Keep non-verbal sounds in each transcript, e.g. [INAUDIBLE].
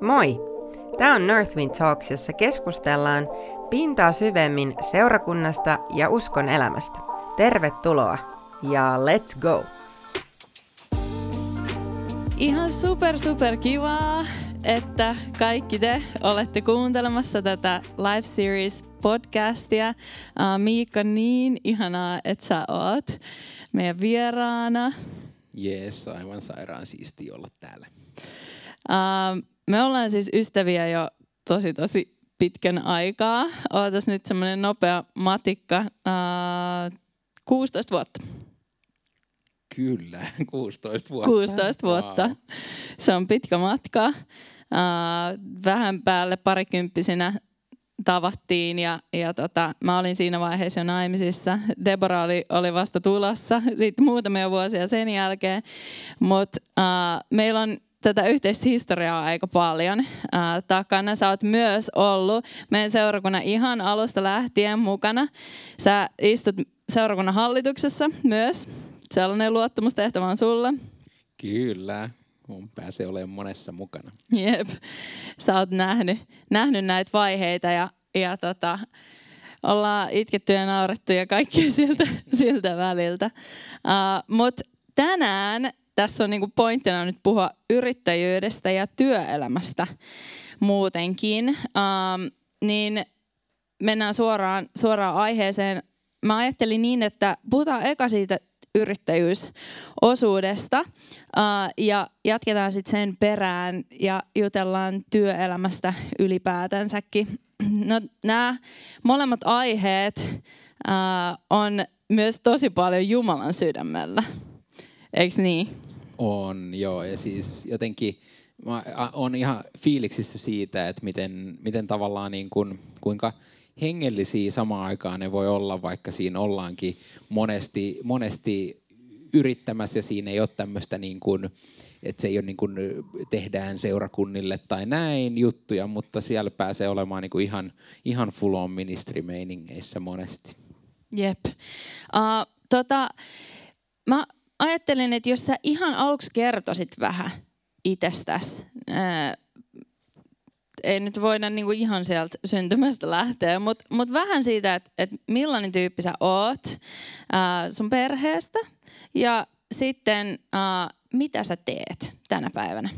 Moi! Tämä on Northwind Talks, jossa keskustellaan pintaa syvemmin seurakunnasta ja uskon elämästä. Tervetuloa ja let's go! Ihan super super kivaa, että kaikki te olette kuuntelemassa tätä Live Series podcastia. Uh, Miikka, niin ihanaa, että sä oot meidän vieraana. Jees, aivan sairaan siisti olla täällä. Uh, me ollaan siis ystäviä jo tosi tosi pitkän aikaa. Ootas nyt semmoinen nopea matikka. Uh, 16 vuotta. Kyllä, [LAUGHS] 16 vuotta. 16 vuotta. Wow. Se on pitkä matka. Uh, vähän päälle parikymppisenä tavattiin ja, ja tota, mä olin siinä vaiheessa jo naimisissa. Deborah oli, oli vasta tulossa sitten muutamia vuosia sen jälkeen. Mutta uh, meillä on tätä yhteistä historiaa aika paljon ää, takana. Sä oot myös ollut meidän seurakunnan ihan alusta lähtien mukana. Sä istut seurakunnan hallituksessa myös. Sellainen luottamustehtävä on sulle. Kyllä, mun pääsee olemaan monessa mukana. Jep, sä oot nähnyt, nähnyt näitä vaiheita ja, ja tota, ollaan itketty ja naurettu ja kaikki [LAUGHS] siltä, siltä väliltä. Uh, Mutta tänään tässä on niinku pointtina nyt puhua yrittäjyydestä ja työelämästä muutenkin. Um, niin mennään suoraan, suoraan aiheeseen. Mä ajattelin niin, että puhutaan eka siitä yrittäjyysosuudesta uh, ja jatketaan sitten sen perään ja jutellaan työelämästä ylipäätänsäkin. No, nämä molemmat aiheet uh, on myös tosi paljon Jumalan sydämellä. Eikö niin? On, joo. Ja siis jotenkin mä oon ihan fiiliksissä siitä, että miten, miten tavallaan niin kuin, kuinka hengellisiä samaan aikaan ne voi olla, vaikka siinä ollaankin monesti, monesti yrittämässä ja siinä ei ole tämmöistä niin kuin, että se ei ole niin kuin tehdään seurakunnille tai näin juttuja, mutta siellä pääsee olemaan niin kuin ihan, ihan full on ministrimeiningeissä monesti. Jep. Uh, tota, mä ajattelin, että jos sä ihan aluksi kertoisit vähän itsestäsi, ei nyt voida niinku ihan sieltä syntymästä lähteä, mutta mut vähän siitä, että et millainen tyyppi sä oot ää, sun perheestä ja sitten ää, mitä sä teet tänä päivänä.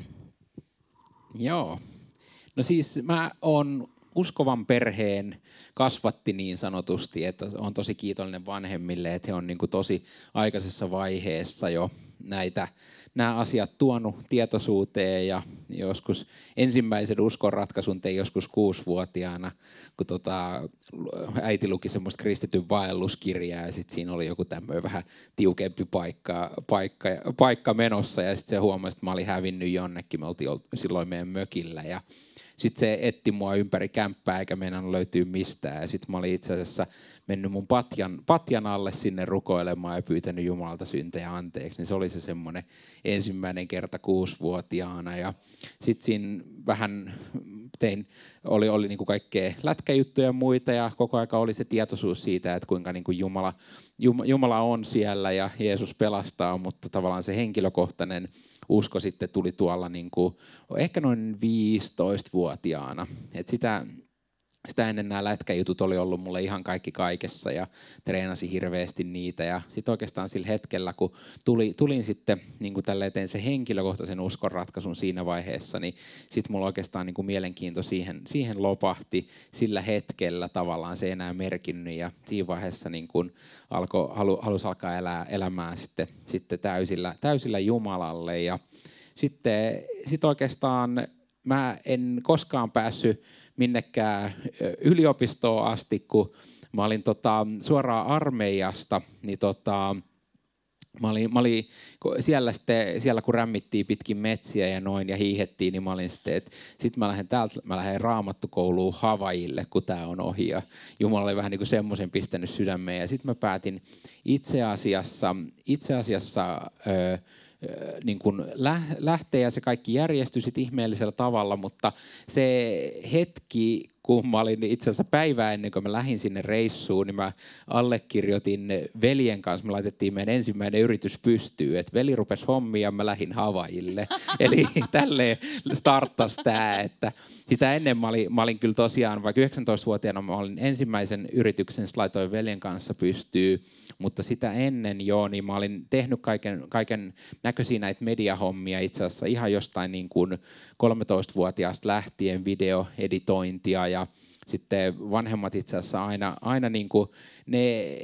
Joo. No siis mä oon uskovan perheen kasvatti niin sanotusti, että on tosi kiitollinen vanhemmille, että he on niin kuin tosi aikaisessa vaiheessa jo näitä nämä asiat tuonut tietoisuuteen ja joskus ensimmäisen uskonratkaisun tein joskus kuusivuotiaana, kun tota, äiti luki semmoista kristityn vaelluskirjaa ja sitten siinä oli joku tämmöinen vähän tiukempi paikka, paikka, paikka menossa ja sitten se huomasi, että mä olin hävinnyt jonnekin, me oltiin silloin meidän mökillä ja sitten se etti mua ympäri kämppää eikä meidän löytyy mistään. Sitten mä olin itse asiassa mennyt mun patjan, patjan alle sinne rukoilemaan ja pyytänyt Jumalalta syntejä anteeksi. Niin se oli se semmoinen ensimmäinen kerta kuusivuotiaana. Ja sitten siinä vähän tein, oli, oli niin kuin kaikkea lätkäjuttuja ja muita ja koko aika oli se tietoisuus siitä, että kuinka niin kuin Jumala, Jumala on siellä ja Jeesus pelastaa, mutta tavallaan se henkilökohtainen usko sitten tuli tuolla niin kuin, ehkä noin 15-vuotiaana. Et sitä, sitä ennen nämä lätkäjutut oli ollut mulle ihan kaikki kaikessa ja treenasi hirveästi niitä. Ja sitten oikeastaan sillä hetkellä, kun tuli, tulin sitten niin kuin tälle eteen se henkilökohtaisen uskon ratkaisun siinä vaiheessa, niin sitten mulla oikeastaan niin kuin mielenkiinto siihen, siihen lopahti sillä hetkellä tavallaan se ei enää merkinnyt. Ja siinä vaiheessa niin kuin alkoi, halu, halusi alkaa elää, elämää sitten, sitten täysillä, täysillä Jumalalle. Ja sitten sit oikeastaan mä en koskaan päässyt minnekään yliopistoon asti, kun mä olin tota, suoraan armeijasta, niin tota, Mä olin, mä olin siellä, sitten, siellä kun rämmittiin pitkin metsiä ja noin ja hiihettiin, niin mä olin sitten, että sit mä lähden täältä, mä lähden raamattukouluun Havajille, kun tämä on ohi. Ja Jumala oli vähän niin kuin semmoisen pistänyt sydämeen. Ja sitten mä päätin itse asiassa, itse asiassa öö, niin kuin lähteä ja se kaikki järjestyi sit ihmeellisellä tavalla, mutta se hetki, kun mä olin itse asiassa päivää ennen kuin mä lähdin sinne reissuun, niin mä allekirjoitin veljen kanssa, me laitettiin meidän ensimmäinen yritys pystyyn, että veli rupesi hommia ja mä lähdin Havaille. [LAUGHS] Eli tälleen starttas tämä, että sitä ennen mä olin, mä olin kyllä tosiaan, vaikka 19-vuotiaana mä olin ensimmäisen yrityksen, laitoin veljen kanssa pystyy, mutta sitä ennen jo, niin mä olin tehnyt kaiken, kaiken näköisiä näitä mediahommia itse asiassa ihan jostain niin kuin 13-vuotiaasta lähtien videoeditointia ja sitten vanhemmat itse asiassa aina, aina niin kuin ne,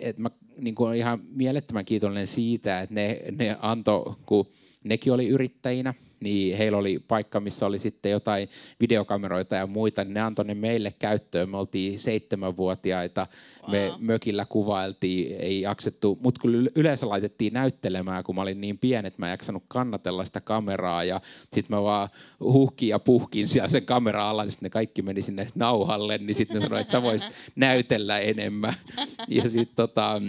että mä niin kuin ihan mielettömän kiitollinen siitä, että ne, ne antoi, kun nekin oli yrittäjinä, niin heillä oli paikka, missä oli sitten jotain videokameroita ja muita, niin ne antoi ne meille käyttöön. Me oltiin seitsemänvuotiaita, wow. me mökillä kuvailtiin, ei jaksettu, mutta kun yleensä laitettiin näyttelemään, kun mä olin niin pieni, että mä en jaksanut kannatella sitä kameraa ja sitten mä vaan huhkin ja puhkin siellä sen kamera alla, niin sitten ne kaikki meni sinne nauhalle, niin sitten ne sanoi, että sä voisit näytellä enemmän. [LAUGHS] Ja sitten tota,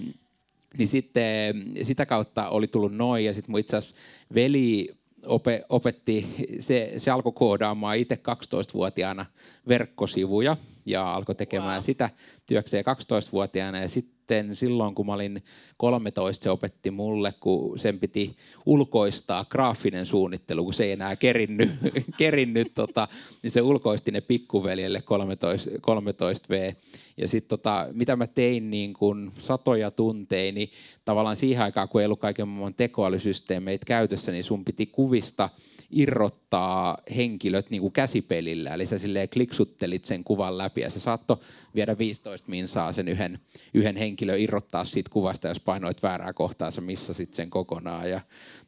niin sitten sitä kautta oli tullut noin ja sitten mun itse asiassa veli ope, opetti, se, se alkoi koodaamaan itse 12-vuotiaana verkkosivuja ja alkoi tekemään wow. sitä työkseen 12-vuotiaana ja sitten silloin kun mä olin 13 se opetti mulle, kun sen piti ulkoistaa graafinen suunnittelu, kun se ei enää kerinnyt, [LAUGHS] kerinnyt tota, niin se ulkoisti ne pikkuveljelle 13, 13V. Ja sitten tota, mitä mä tein niin kun satoja tunteja, niin tavallaan siihen aikaan, kun ei ollut kaiken maailman tekoälysysteemeitä käytössä, niin sun piti kuvista irrottaa henkilöt niin kuin käsipelillä. Eli sä silleen kliksuttelit sen kuvan läpi ja se saattoi viedä 15 minsaa sen yhden, yhden henkilön irrottaa siitä kuvasta, jos painoit väärää kohtaa, sä missasit sen kokonaan. Ja,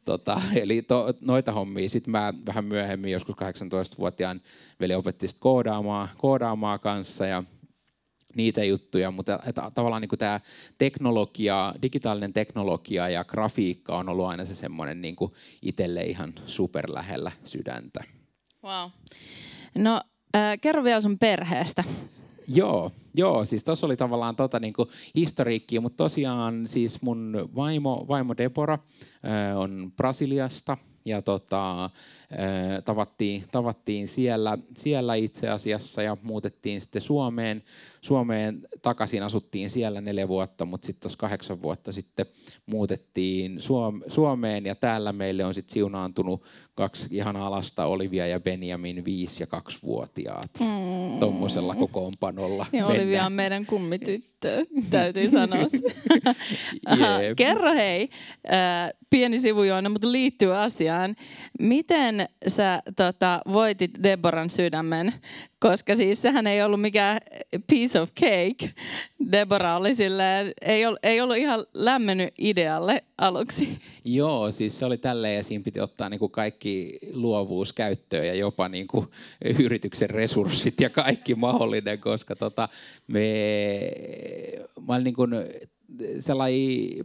tota, [LAUGHS] eli to, noita hommia. Sitten mä vähän myöhemmin, joskus 18-vuotiaan veli opetti koodaamaan, koodaamaan kanssa ja niitä juttuja, mutta että tavallaan niin tämä teknologia, digitaalinen teknologia ja grafiikka on ollut aina se semmoinen niin itselle ihan superlähellä sydäntä. Wow. No, äh, kerro vielä sun perheestä. Joo, joo, siis tuossa oli tavallaan tota niinku historiikkiä, mutta tosiaan siis mun vaimo, vaimo Deborah äh, on Brasiliasta ja tota, tavattiin, tavattiin siellä, siellä itse asiassa ja muutettiin sitten Suomeen. Suomeen takaisin asuttiin siellä neljä vuotta, mutta sitten tuossa kahdeksan vuotta sitten muutettiin Suomeen ja täällä meille on sitten siunaantunut kaksi ihanaa lasta, Olivia ja Benjamin, viisi ja kaksi vuotiaat. Mm. Tuommoisella kokoonpanolla. Ja Olivia on meidän kummityttö, täytyy sanoa. [LAUGHS] Kerro hei, pieni sivujoina, mutta liittyy asiaan. Miten sä tota, voitit Deboran sydämen, koska siis sehän ei ollut mikään piece of cake. Deborah oli silleen, ei, ollut, ei ollut ihan lämmennyt idealle aluksi. Joo, siis se oli tälleen ja siinä piti ottaa niin kuin kaikki luovuus käyttöön ja jopa niin kuin yrityksen resurssit ja kaikki mahdollinen, koska tota, me, mä olin niin kuin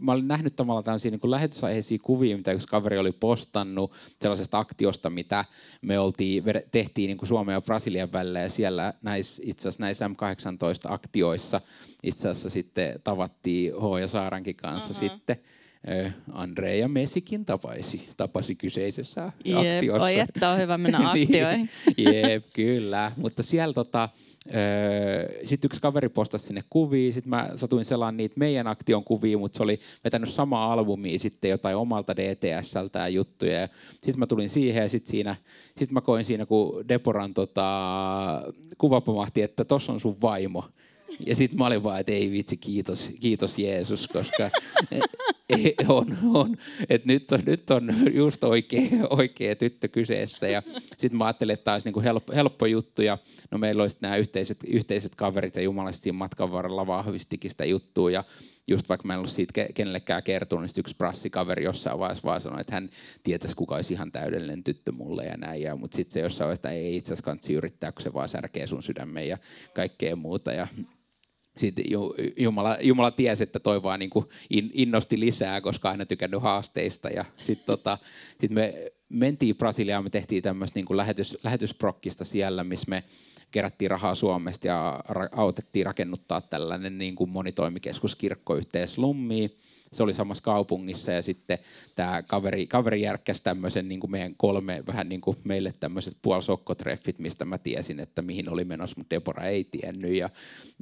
mä olin nähnyt tavallaan tällaisia niin lähetysaiheisia kuvia, mitä yksi kaveri oli postannut sellaisesta aktiosta, mitä me oltiin, tehtiin niin kuin Suomen ja Brasilian välillä ja siellä näissä, itse asiassa näissä M18-aktioissa itse asiassa sitten tavattiin H. ja Saarankin kanssa uh-huh. sitten Andre ja Mesikin tapaisi, tapasi kyseisessä Jep, aktiossa. Oi, että on hyvä mennä [LAUGHS] niin. aktioihin. [LAUGHS] Jep, kyllä. Mutta siellä tota, sitten yksi kaveri postasi sinne kuvia, sitten mä satuin selaan niitä meidän aktion kuvia, mutta se oli vetänyt samaa albumia sitten jotain omalta DTSltä ja juttuja. Sitten mä tulin siihen ja sitten siinä, sit mä koin siinä, kun Deporan tota, kuva pamahti, että tossa on sun vaimo. Ja sitten mä olin vaan, että ei vitsi, kiitos, kiitos Jeesus, koska [LAUGHS] ei, on, on. että nyt on, nyt on just oikea, oikea tyttö kyseessä. Ja sitten mä ajattelin, että olisi niinku helppo, helppo juttu. Ja no meillä olisi nämä yhteiset, yhteiset kaverit ja Jumala siinä matkan varrella vahvistikin sitä juttua. Ja just vaikka mä en ollut siitä kenellekään kertonut, niin yksi prassikaveri jossain vaiheessa vaan sanoi, että hän tietäisi, kuka olisi ihan täydellinen tyttö mulle ja näin. Ja, mutta sitten se jossain vaiheessa, ei itse asiassa yrittää, kun se vaan särkee sun sydämen ja kaikkea muuta. Ja sitten Jumala, Jumala tiesi, että toi vaan niin innosti lisää, koska aina tykännyt haasteista. Ja sitten tota, sit me mentiin Brasiliaan, me tehtiin tämmöistä niin lähetys, lähetysprokkista siellä, missä me kerättiin rahaa Suomesta ja ra- autettiin rakennuttaa tällainen niin kuin monitoimikeskus kirkko yhteen slummiin. Se oli samassa kaupungissa ja sitten tämä kaveri, kaveri järkkäsi tämmöisen niin kuin meidän kolme, vähän niin kuin meille tämmöiset puolisokkotreffit, mistä mä tiesin, että mihin oli menossa, mutta Deborah ei tiennyt. Ja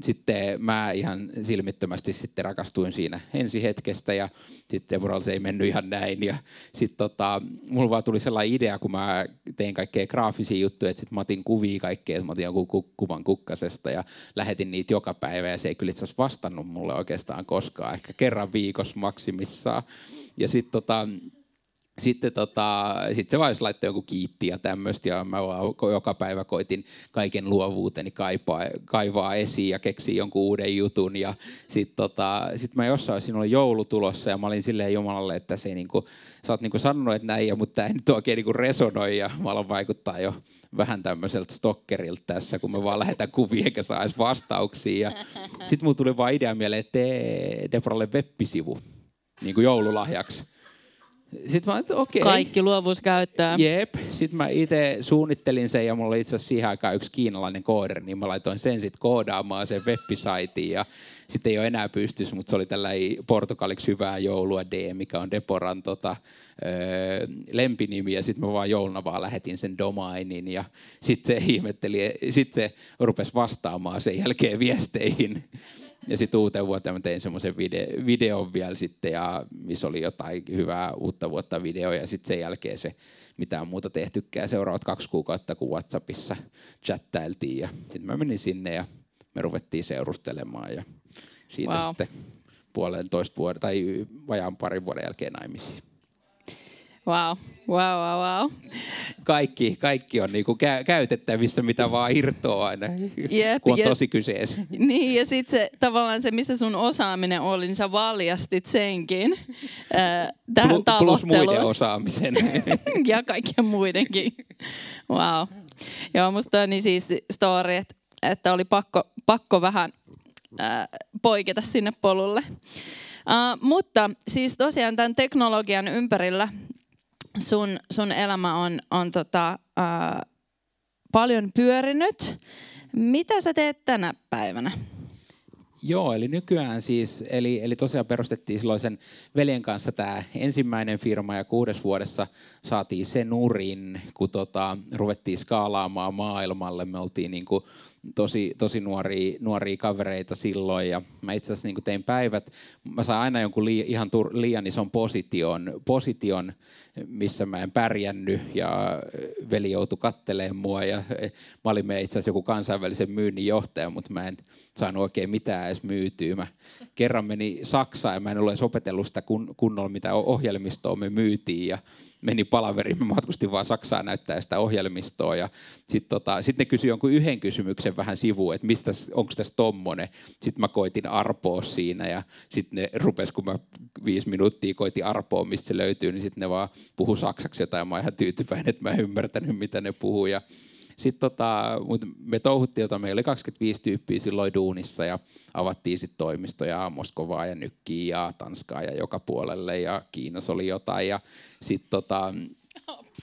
sitten mä ihan silmittömästi sitten rakastuin siinä ensi hetkestä ja sitten Deborah se ei mennyt ihan näin. Ja sitten tota, mulla vaan tuli sellainen idea, kun mä tein kaikkea graafisia juttuja, että sitten mä otin kuvia kaikkea, että mä otin jonkun kuvan kukkasesta ja lähetin niitä joka päivä ja se ei kyllä itse asiassa vastannut mulle oikeastaan koskaan, ehkä kerran viikossa maksimissaan. Ja sitten tota, sitten tota, sit se vain laittoi joku kiitti ja tämmöistä, ja mä joka päivä koitin kaiken luovuuteni kaipaa, kaivaa esiin ja keksiä jonkun uuden jutun. Ja sitten tota, sit mä jossain, siinä oli joulu tulossa, ja mä olin silleen Jumalalle, että se ei niinku, sä oot niinku sanonut, että näin, ja, mutta tämä ei nyt oikein niinku resonoi, ja mä aloin vaikuttaa jo vähän tämmöiseltä stokkerilta tässä, kun me vaan lähdetään kuvia eikä saa edes vastauksia. Sitten mulla tuli vaan idea mieleen, että tee Debralle web-sivu niin kuin joululahjaksi sitten mä että okei. Okay. Kaikki luovuus käyttää. Jep. Sitten mä itse suunnittelin sen ja mulla oli itse asiassa siihen aikaan yksi kiinalainen kooderi, niin mä laitoin sen sitten koodaamaan sen web-saitiin ja sitten ei ole enää pystyssä, mutta se oli tällä portugaliksi hyvää joulua D, mikä on Deporan tota, öö, lempinimi ja sitten mä vaan jouluna vaan lähetin sen domainin ja sitten se ihmetteli, sitten se rupesi vastaamaan sen jälkeen viesteihin. Ja sitten uuteen vuoteen mä tein semmoisen video, videon vielä sitten, ja missä oli jotain hyvää uutta vuotta video, ja sitten sen jälkeen se mitään muuta tehtykään seuraavat kaksi kuukautta, kun Whatsappissa chattailtiin, ja sitten mä menin sinne, ja me ruvettiin seurustelemaan, ja siitä wow. sitten puolentoista vuoden tai vajaan parin vuoden jälkeen naimisiin. Wow, wow, wow, wow. Kaikki, kaikki on niinku kä- käytettävissä, mitä vaan irtoaa aina, Jep, kun on tosi kyseessä. Niin, ja sitten se tavallaan se, missä sun osaaminen oli, niin sä valjastit senkin äh, tähän Pl- Plus muiden osaamisen. [LAUGHS] ja kaikkien muidenkin. Wow. Joo, musta on niin siisti story, että, että oli pakko, pakko vähän äh, poiketa sinne polulle. Uh, mutta siis tosiaan tämän teknologian ympärillä sun, sun elämä on, on tota, ää, paljon pyörinyt. Mitä sä teet tänä päivänä? Joo, eli nykyään siis, eli, eli tosiaan perustettiin silloin sen veljen kanssa tämä ensimmäinen firma ja kuudes vuodessa saatiin se nurin, kun tota, ruvettiin skaalaamaan maailmalle. Me oltiin niin kuin tosi, tosi nuoria, nuoria kavereita silloin ja mä itse asiassa niin tein päivät, mä sain aina jonkun lii, ihan tur, liian ison position, position, missä mä en pärjännyt ja veli joutui katteleen mua ja mä olin itse asiassa joku kansainvälisen myynnin johtaja, mutta mä en saanut oikein mitään edes myytyä. Mä kerran meni Saksaan ja mä en ole edes opetellut sitä kun, kunnolla, mitä ohjelmistoa me myytiin ja meni palaveriin, mä matkustin vaan Saksaan näyttää sitä ohjelmistoa. Ja sitten tota, sit ne kysyi jonkun yhden kysymyksen vähän sivuun, että mistä, onko tässä tommonen. Sitten mä koitin arpoa siinä ja sitten ne rupes, kun mä viisi minuuttia koitin arpoa, mistä se löytyy, niin sitten ne vaan puhu saksaksi jotain. Mä oon ihan tyytyväinen, että mä en ymmärtänyt, mitä ne puhuu. Ja sitten tota, me touhuttiin, jota meillä oli 25 tyyppiä silloin duunissa ja avattiin sitten toimistoja Moskovaa ja Nykkiä ja Tanskaa ja joka puolelle ja Kiinassa oli jotain. Ja sitten tota,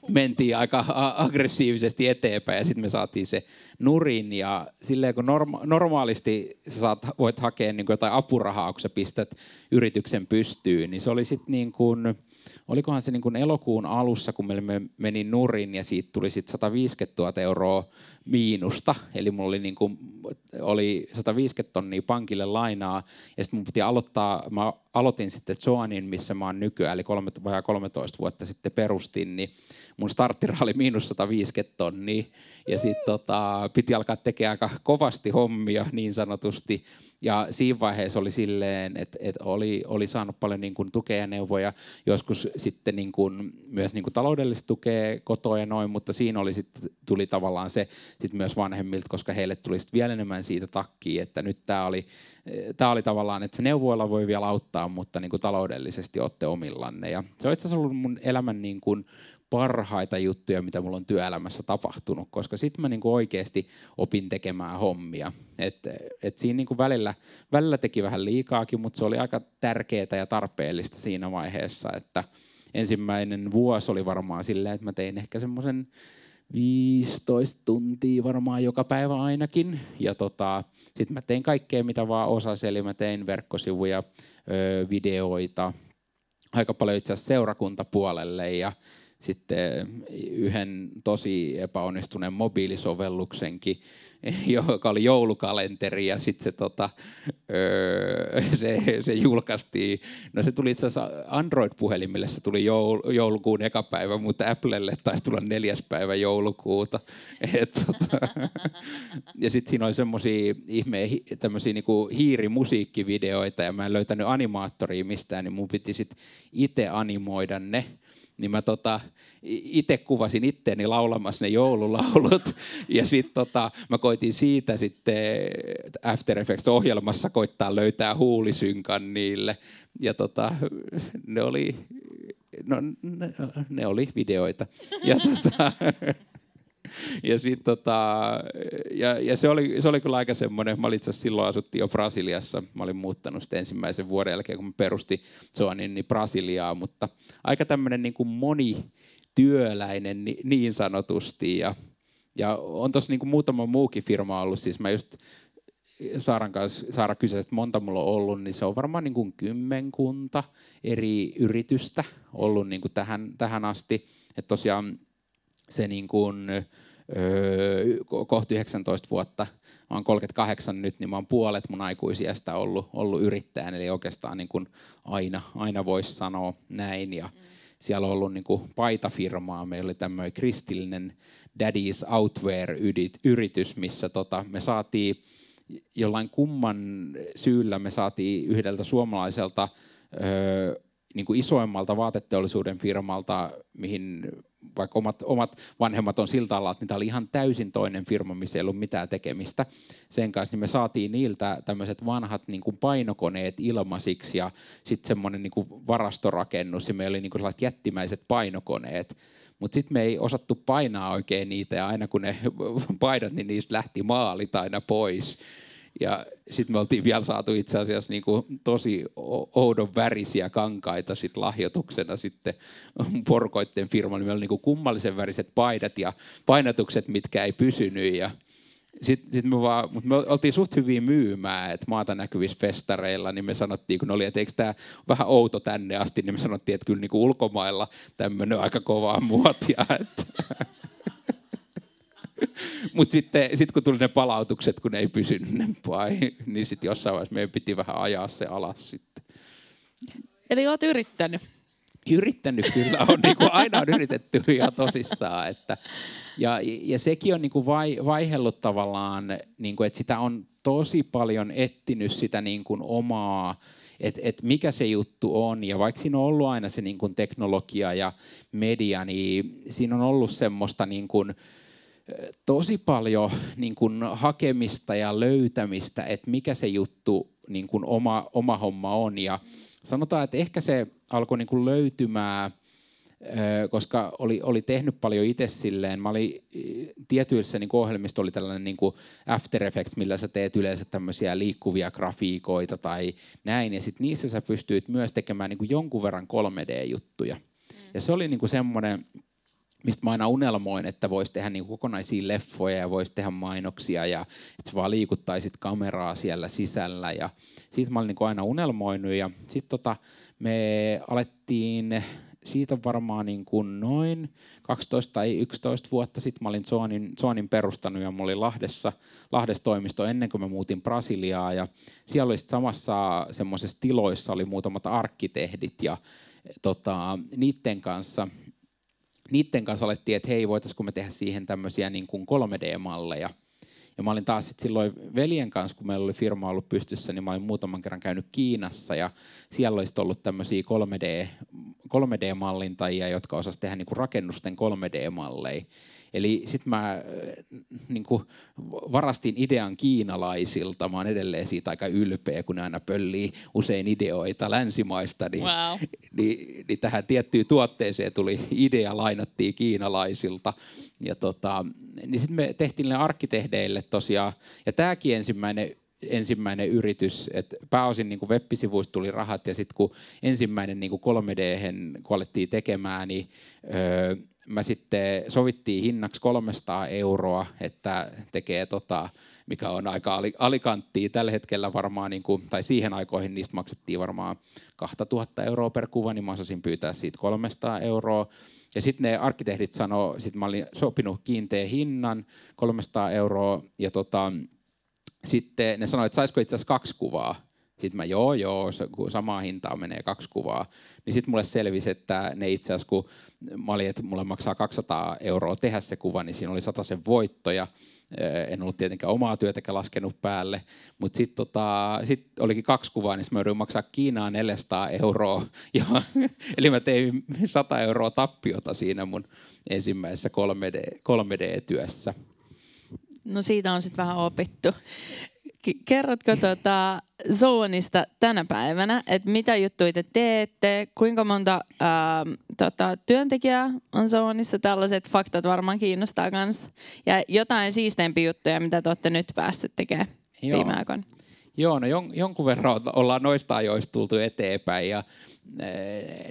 mentiin aika aggressiivisesti eteenpäin ja sitten me saatiin se nurin ja silleen kun norma- normaalisti sä saat, voit hakea niin jotain apurahaa, kun sä pistät yrityksen pystyyn, niin se oli sitten niin kuin, olikohan se niin kuin elokuun alussa, kun meille meni nurin ja siitä tuli sitten 150 000 euroa miinusta. Eli mulla oli, niin kuin, oli 150 tonnia pankille lainaa ja sitten mun piti aloittaa, mä aloitin sitten Joanin, missä mä oon nykyään, eli kolme, 13 vuotta sitten perustin, niin mun starttiraha oli miinus 150 tonnia ja sitten tota, piti alkaa tekemään aika kovasti hommia niin sanotusti. Ja siinä vaiheessa oli silleen, että, että oli, oli saanut paljon niin kuin tukea ja neuvoja, joskus sitten niin kuin, myös niin kuin taloudellista tukea kotoa ja noin, mutta siinä oli sitten, tuli tavallaan se sit myös vanhemmilta, koska heille tuli sitten vielä enemmän siitä takkiin, että nyt tämä oli, tämä oli tavallaan, että neuvoilla voi vielä auttaa, mutta niin kuin taloudellisesti olette omillanne. Ja se on itse asiassa ollut mun elämän niin kuin parhaita juttuja, mitä mulla on työelämässä tapahtunut, koska sitten mä niinku oikeasti opin tekemään hommia. Et, et siinä niinku välillä, välillä teki vähän liikaakin, mutta se oli aika tärkeää ja tarpeellista siinä vaiheessa, että ensimmäinen vuosi oli varmaan silleen, että mä tein ehkä semmoisen 15 tuntia varmaan joka päivä ainakin. Ja tota, sitten mä tein kaikkea, mitä vaan osasin. Eli mä tein verkkosivuja, öö, videoita, aika paljon itse asiassa seurakuntapuolelle ja sitten yhden tosi epäonnistuneen mobiilisovelluksenkin [LAUGHS] joka oli joulukalenteri ja sitten se, tota, öö, [LAUGHS] se, se julkaistiin. No se tuli itse asiassa Android-puhelimille, se tuli joul, joulukuun eka päivä, mutta Applelle taisi tulla neljäs päivä joulukuuta. [LAUGHS] Et, tota, ja sitten siinä oli semmoisia ihme tämmöisiä niinku hiirimusiikkivideoita ja mä en löytänyt animaattoria mistään, niin mun piti sitten itse animoida ne niin mä tota, itse kuvasin itteeni laulamassa ne joululaulut. Ja sitten tota, mä koitin siitä sitten After Effects-ohjelmassa koittaa löytää huulisynkan niille. Ja tota, ne oli, no, ne, ne oli videoita. Ja tota, [LAUGHS] [LAUGHS] ja, sit, tota, ja, ja se, oli, se oli kyllä aika semmoinen, mä itse silloin asuttiin jo Brasiliassa, mä olin muuttanut sitten ensimmäisen vuoden jälkeen, kun mä perustin Soanin, niin Brasiliaa, mutta aika tämmöinen niin kuin monityöläinen niin sanotusti, ja, ja on tuossa niin muutama muukin firma ollut, siis mä just Saaran kanssa, Saara kysyi, että monta mulla on ollut, niin se on varmaan niin kuin kymmenkunta eri yritystä ollut niin kuin tähän, tähän asti. Että tosiaan se niin kuin, öö, kohti 19 vuotta, mä oon 38 nyt, niin mä oon puolet mun aikuisiästä ollut, ollut yrittäjän, eli oikeastaan niin kuin aina, aina voisi sanoa näin. Ja mm. Siellä on ollut niin kuin paitafirmaa, meillä oli tämmöinen kristillinen Daddy's Outwear-yritys, missä tota, me saatiin jollain kumman syyllä me saatiin yhdeltä suomalaiselta öö, niin kuin isoimmalta vaateteollisuuden firmalta, mihin vaikka omat, omat vanhemmat on siltä alalla, että niitä oli ihan täysin toinen firma, missä ei ollut mitään tekemistä sen kanssa, niin me saatiin niiltä tämmöiset vanhat niin kuin painokoneet ilmaisiksi ja sitten semmoinen niin kuin varastorakennus ja meillä oli niin kuin sellaiset jättimäiset painokoneet. Mutta sitten me ei osattu painaa oikein niitä ja aina kun ne [LAUGHS] paidat, niin niistä lähti maalit aina pois. Ja sitten me oltiin vielä saatu itse asiassa niinku tosi oudon värisiä kankaita sit lahjoituksena sitten porkoitten firman. Meillä oli niinku kummallisen väriset paidat ja painatukset, mitkä ei pysynyt. Ja sitten sit me, vaan, mutta me oltiin suht hyvin myymään, että maata näkyvissä festareilla, niin me sanottiin, kun oli, että eikö tämä vähän outo tänne asti, niin me sanottiin, että kyllä niin kuin ulkomailla tämmöinen aika kovaa muotia. Että [LAUGHS] Mutta sitten sit kun tuli ne palautukset, kun ne ei pysynyt ne pai, niin sitten jossain vaiheessa meidän piti vähän ajaa se alas sitten. Eli olet yrittänyt? Yrittänyt kyllä, on niin kuin aina on yritetty ihan tosissaan. Että, ja, ja sekin on niin kuin vai, vaihellut tavallaan, niin kuin, että sitä on tosi paljon ettinyt sitä niin kuin omaa, että et mikä se juttu on. Ja vaikka siinä on ollut aina se niin kuin teknologia ja media, niin siinä on ollut semmoista niin kuin, tosi paljon niin kuin hakemista ja löytämistä, että mikä se juttu niin kuin oma, oma homma on. Ja sanotaan, että ehkä se alkoi niin kuin löytymään, koska oli, oli tehnyt paljon itse silleen. Mä olin tietyissä niin ohjelmista oli tällainen niin kuin After Effects, millä sä teet yleensä tämmöisiä liikkuvia grafiikoita tai näin. Ja sitten niissä sä pystyit myös tekemään niin kuin jonkun verran 3D-juttuja. Mm. Ja se oli niin kuin semmoinen, mistä mä aina unelmoin, että voisi tehdä niin kokonaisia leffoja ja voisi tehdä mainoksia ja että sä vaan liikuttaisit kameraa siellä sisällä. Ja siitä mä olin niin aina unelmoinut ja sitten tota, me alettiin siitä varmaan niin kuin noin 12 tai 11 vuotta sitten mä olin Zoanin, Zoanin perustanut ja mä olin Lahdessa, Lahdessa toimisto ennen kuin mä muutin Brasiliaa ja siellä oli samassa semmoisessa tiloissa oli muutamat arkkitehdit ja tota, niiden kanssa – niiden kanssa alettiin, että hei, voitaisiko me tehdä siihen tämmöisiä niin kuin 3D-malleja. Ja mä olin taas sit silloin veljen kanssa, kun meillä oli firma ollut pystyssä, niin mä olin muutaman kerran käynyt Kiinassa ja siellä olisi ollut tämmöisiä 3D, 3D-mallintajia, jotka osasivat tehdä niin kuin rakennusten 3D-malleja. Eli sitten mä äh, niin kuin varastin idean kiinalaisilta. Mä oon edelleen siitä aika ylpeä, kun ne aina pöllii usein ideoita länsimaista. Niin, wow. niin, niin tähän tiettyyn tuotteeseen tuli idea, lainattiin kiinalaisilta. Ja tota, niin sitten me tehtiin ne arkkitehdeille tosiaan. Ja tämäkin ensimmäinen ensimmäinen yritys, että pääosin niin web-sivuista tuli rahat ja sitten kun ensimmäinen niin 3D, kun alettiin tekemään, niin öö, mä sitten sovittiin hinnaksi 300 euroa, että tekee tota, mikä on aika alikanttia tällä hetkellä varmaan, niin kuin, tai siihen aikoihin niistä maksettiin varmaan 2000 euroa per kuva, niin mä osasin pyytää siitä 300 euroa. Ja sitten ne arkkitehdit sanoi, sitten mä olin sopinut kiinteän hinnan, 300 euroa, ja tota, sitten ne sanoivat, että saisiko itse asiassa kaksi kuvaa. Sitten mä, joo, joo, samaa hintaa menee kaksi kuvaa. Niin sitten mulle selvisi, että ne itse asiassa, kun mä olin, että mulle maksaa 200 euroa tehdä se kuva, niin siinä oli sen voittoja. En ollut tietenkään omaa työtäkään laskenut päälle, mutta sitten tota, sit olikin kaksi kuvaa, niin mä jouduin maksaa Kiinaan 400 euroa. Ja, [LAUGHS] eli mä tein 100 euroa tappiota siinä mun ensimmäisessä 3D, 3D-työssä. No siitä on sitten vähän opittu. Kerrotko tuota Zoonista tänä päivänä, että mitä juttuja te teette, kuinka monta ää, tota, työntekijää on Zoonissa, tällaiset faktat varmaan kiinnostaa myös. Ja jotain siisteempiä juttuja, mitä te olette nyt päässyt tekemään Joo. viime aikoina. Joo, no jon, jonkun verran ollaan noista ajoista tultu eteenpäin ja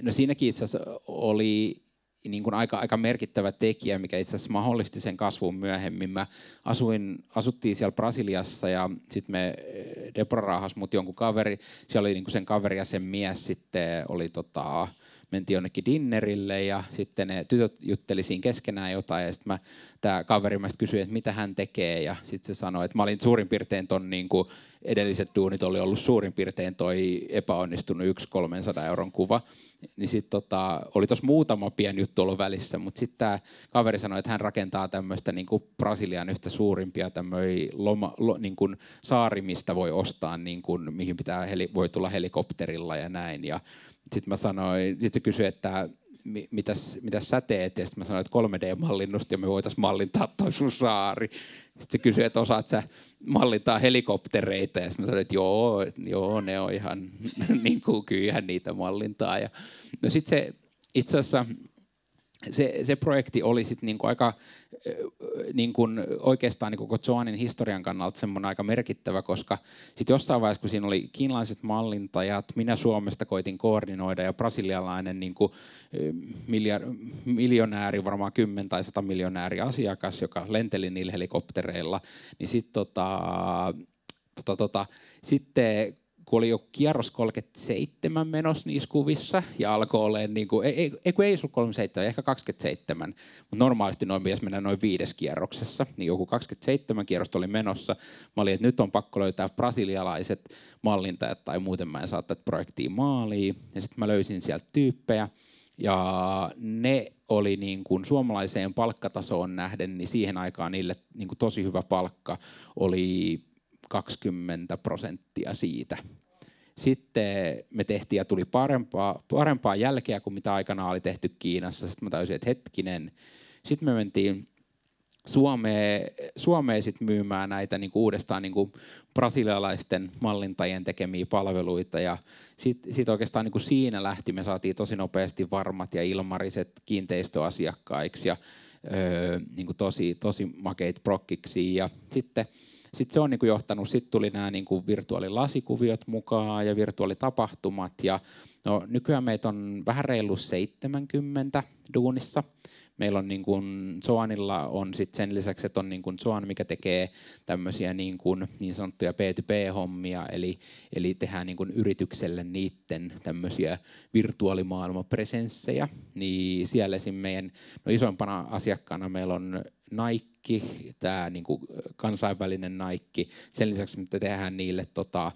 no siinäkin itse asiassa oli niin kuin aika, aika merkittävä tekijä, mikä itse asiassa mahdollisti sen kasvun myöhemmin. Mä asuin, asuttiin siellä Brasiliassa ja sitten me Deborah rahas mut jonkun kaveri, siellä oli niin kuin sen kaveri ja sen mies sitten oli tota, mentiin jonnekin dinnerille ja sitten ne tytöt jutteli siinä keskenään jotain ja sitten mä, tämä kaveri mä kysyi, että mitä hän tekee ja sitten se sanoi, että mä olin suurin piirtein ton niin kuin edelliset duunit oli ollut suurin piirtein toi epäonnistunut yksi 300 euron kuva. Niin sitten tota, oli tuossa muutama pieni juttu ollut välissä, mutta sitten tämä kaveri sanoi, että hän rakentaa tämmöistä niin kuin Brasilian yhtä suurimpia loma, lo, niin kuin saari, mistä voi ostaa, niin kuin, mihin pitää heli, voi tulla helikopterilla ja näin. Ja sitten mä sanoin, sitten se kysyi, että mitäs, mitäs sä teet? Ja sitten mä sanoin, että 3D-mallinnusta ja me voitaisiin mallintaa toi sun saari. Sitten se kysyi, että osaat sä mallintaa helikoptereita? Ja sitten mä sanoin, että joo, joo ne on ihan, [LAUGHS] niin kuin kyllähän niitä mallintaa. Ja, no sitten se itse asiassa se, se projekti oli sitten niinku aika niinku oikeastaan niinku koko Joanin historian kannalta semmoinen aika merkittävä, koska sitten jossain vaiheessa, kun siinä oli kiinalaiset mallintajat, minä Suomesta koitin koordinoida ja brasilialainen niinku, miljard, miljonääri, varmaan 10 tai 100 miljonääri asiakas, joka lenteli niillä helikoptereilla, niin sitten tota, tota, tota, sitten kun oli joku kierros 37 menossa niissä kuvissa ja alkoi olemaan, niin kuin, ei, ei, kun ei ollut 37, ehkä 27, mutta normaalisti noin pitäisi mennä noin viides kierroksessa, niin joku 27 kierrosta oli menossa. Mä olin, että nyt on pakko löytää brasilialaiset mallintajat tai muuten mä en saa tätä projektia maaliin. Ja sitten mä löysin sieltä tyyppejä ja ne oli niin kuin suomalaiseen palkkatasoon nähden, niin siihen aikaan niille niin kuin tosi hyvä palkka oli 20 prosenttia siitä. Sitten me tehtiin ja tuli parempaa, parempaa jälkeä kuin mitä aikana oli tehty Kiinassa. Sitten mä tajusin, että hetkinen. Sitten me mentiin Suomeen, Suomeen sit myymään näitä niin uudestaan niin kuin brasilialaisten mallintajien tekemiä palveluita. Ja sitten sit oikeastaan niin kuin siinä lähti, me saatiin tosi nopeasti varmat ja ilmariset kiinteistöasiakkaiksi ja öö, niin kuin tosi, tosi makeit prokkiksi. Ja sitten sitten se on niin kuin johtanut, sitten tuli nämä niin kuin mukaan ja virtuaalitapahtumat. Ja no, nykyään meitä on vähän reilu 70 duunissa. Meillä on niin kuin, Soanilla on sit sen lisäksi, että on niin kuin Soan, mikä tekee tämmöisiä niin, kuin, niin sanottuja P2P-hommia, eli, eli tehdään niin kuin yritykselle niiden tämmöisiä virtuaalimaailmapresenssejä. Niin siellä esim. meidän no isoimpana asiakkaana meillä on Nike, tämä niin kuin kansainvälinen Nike. Sen lisäksi me tehdään niille tota,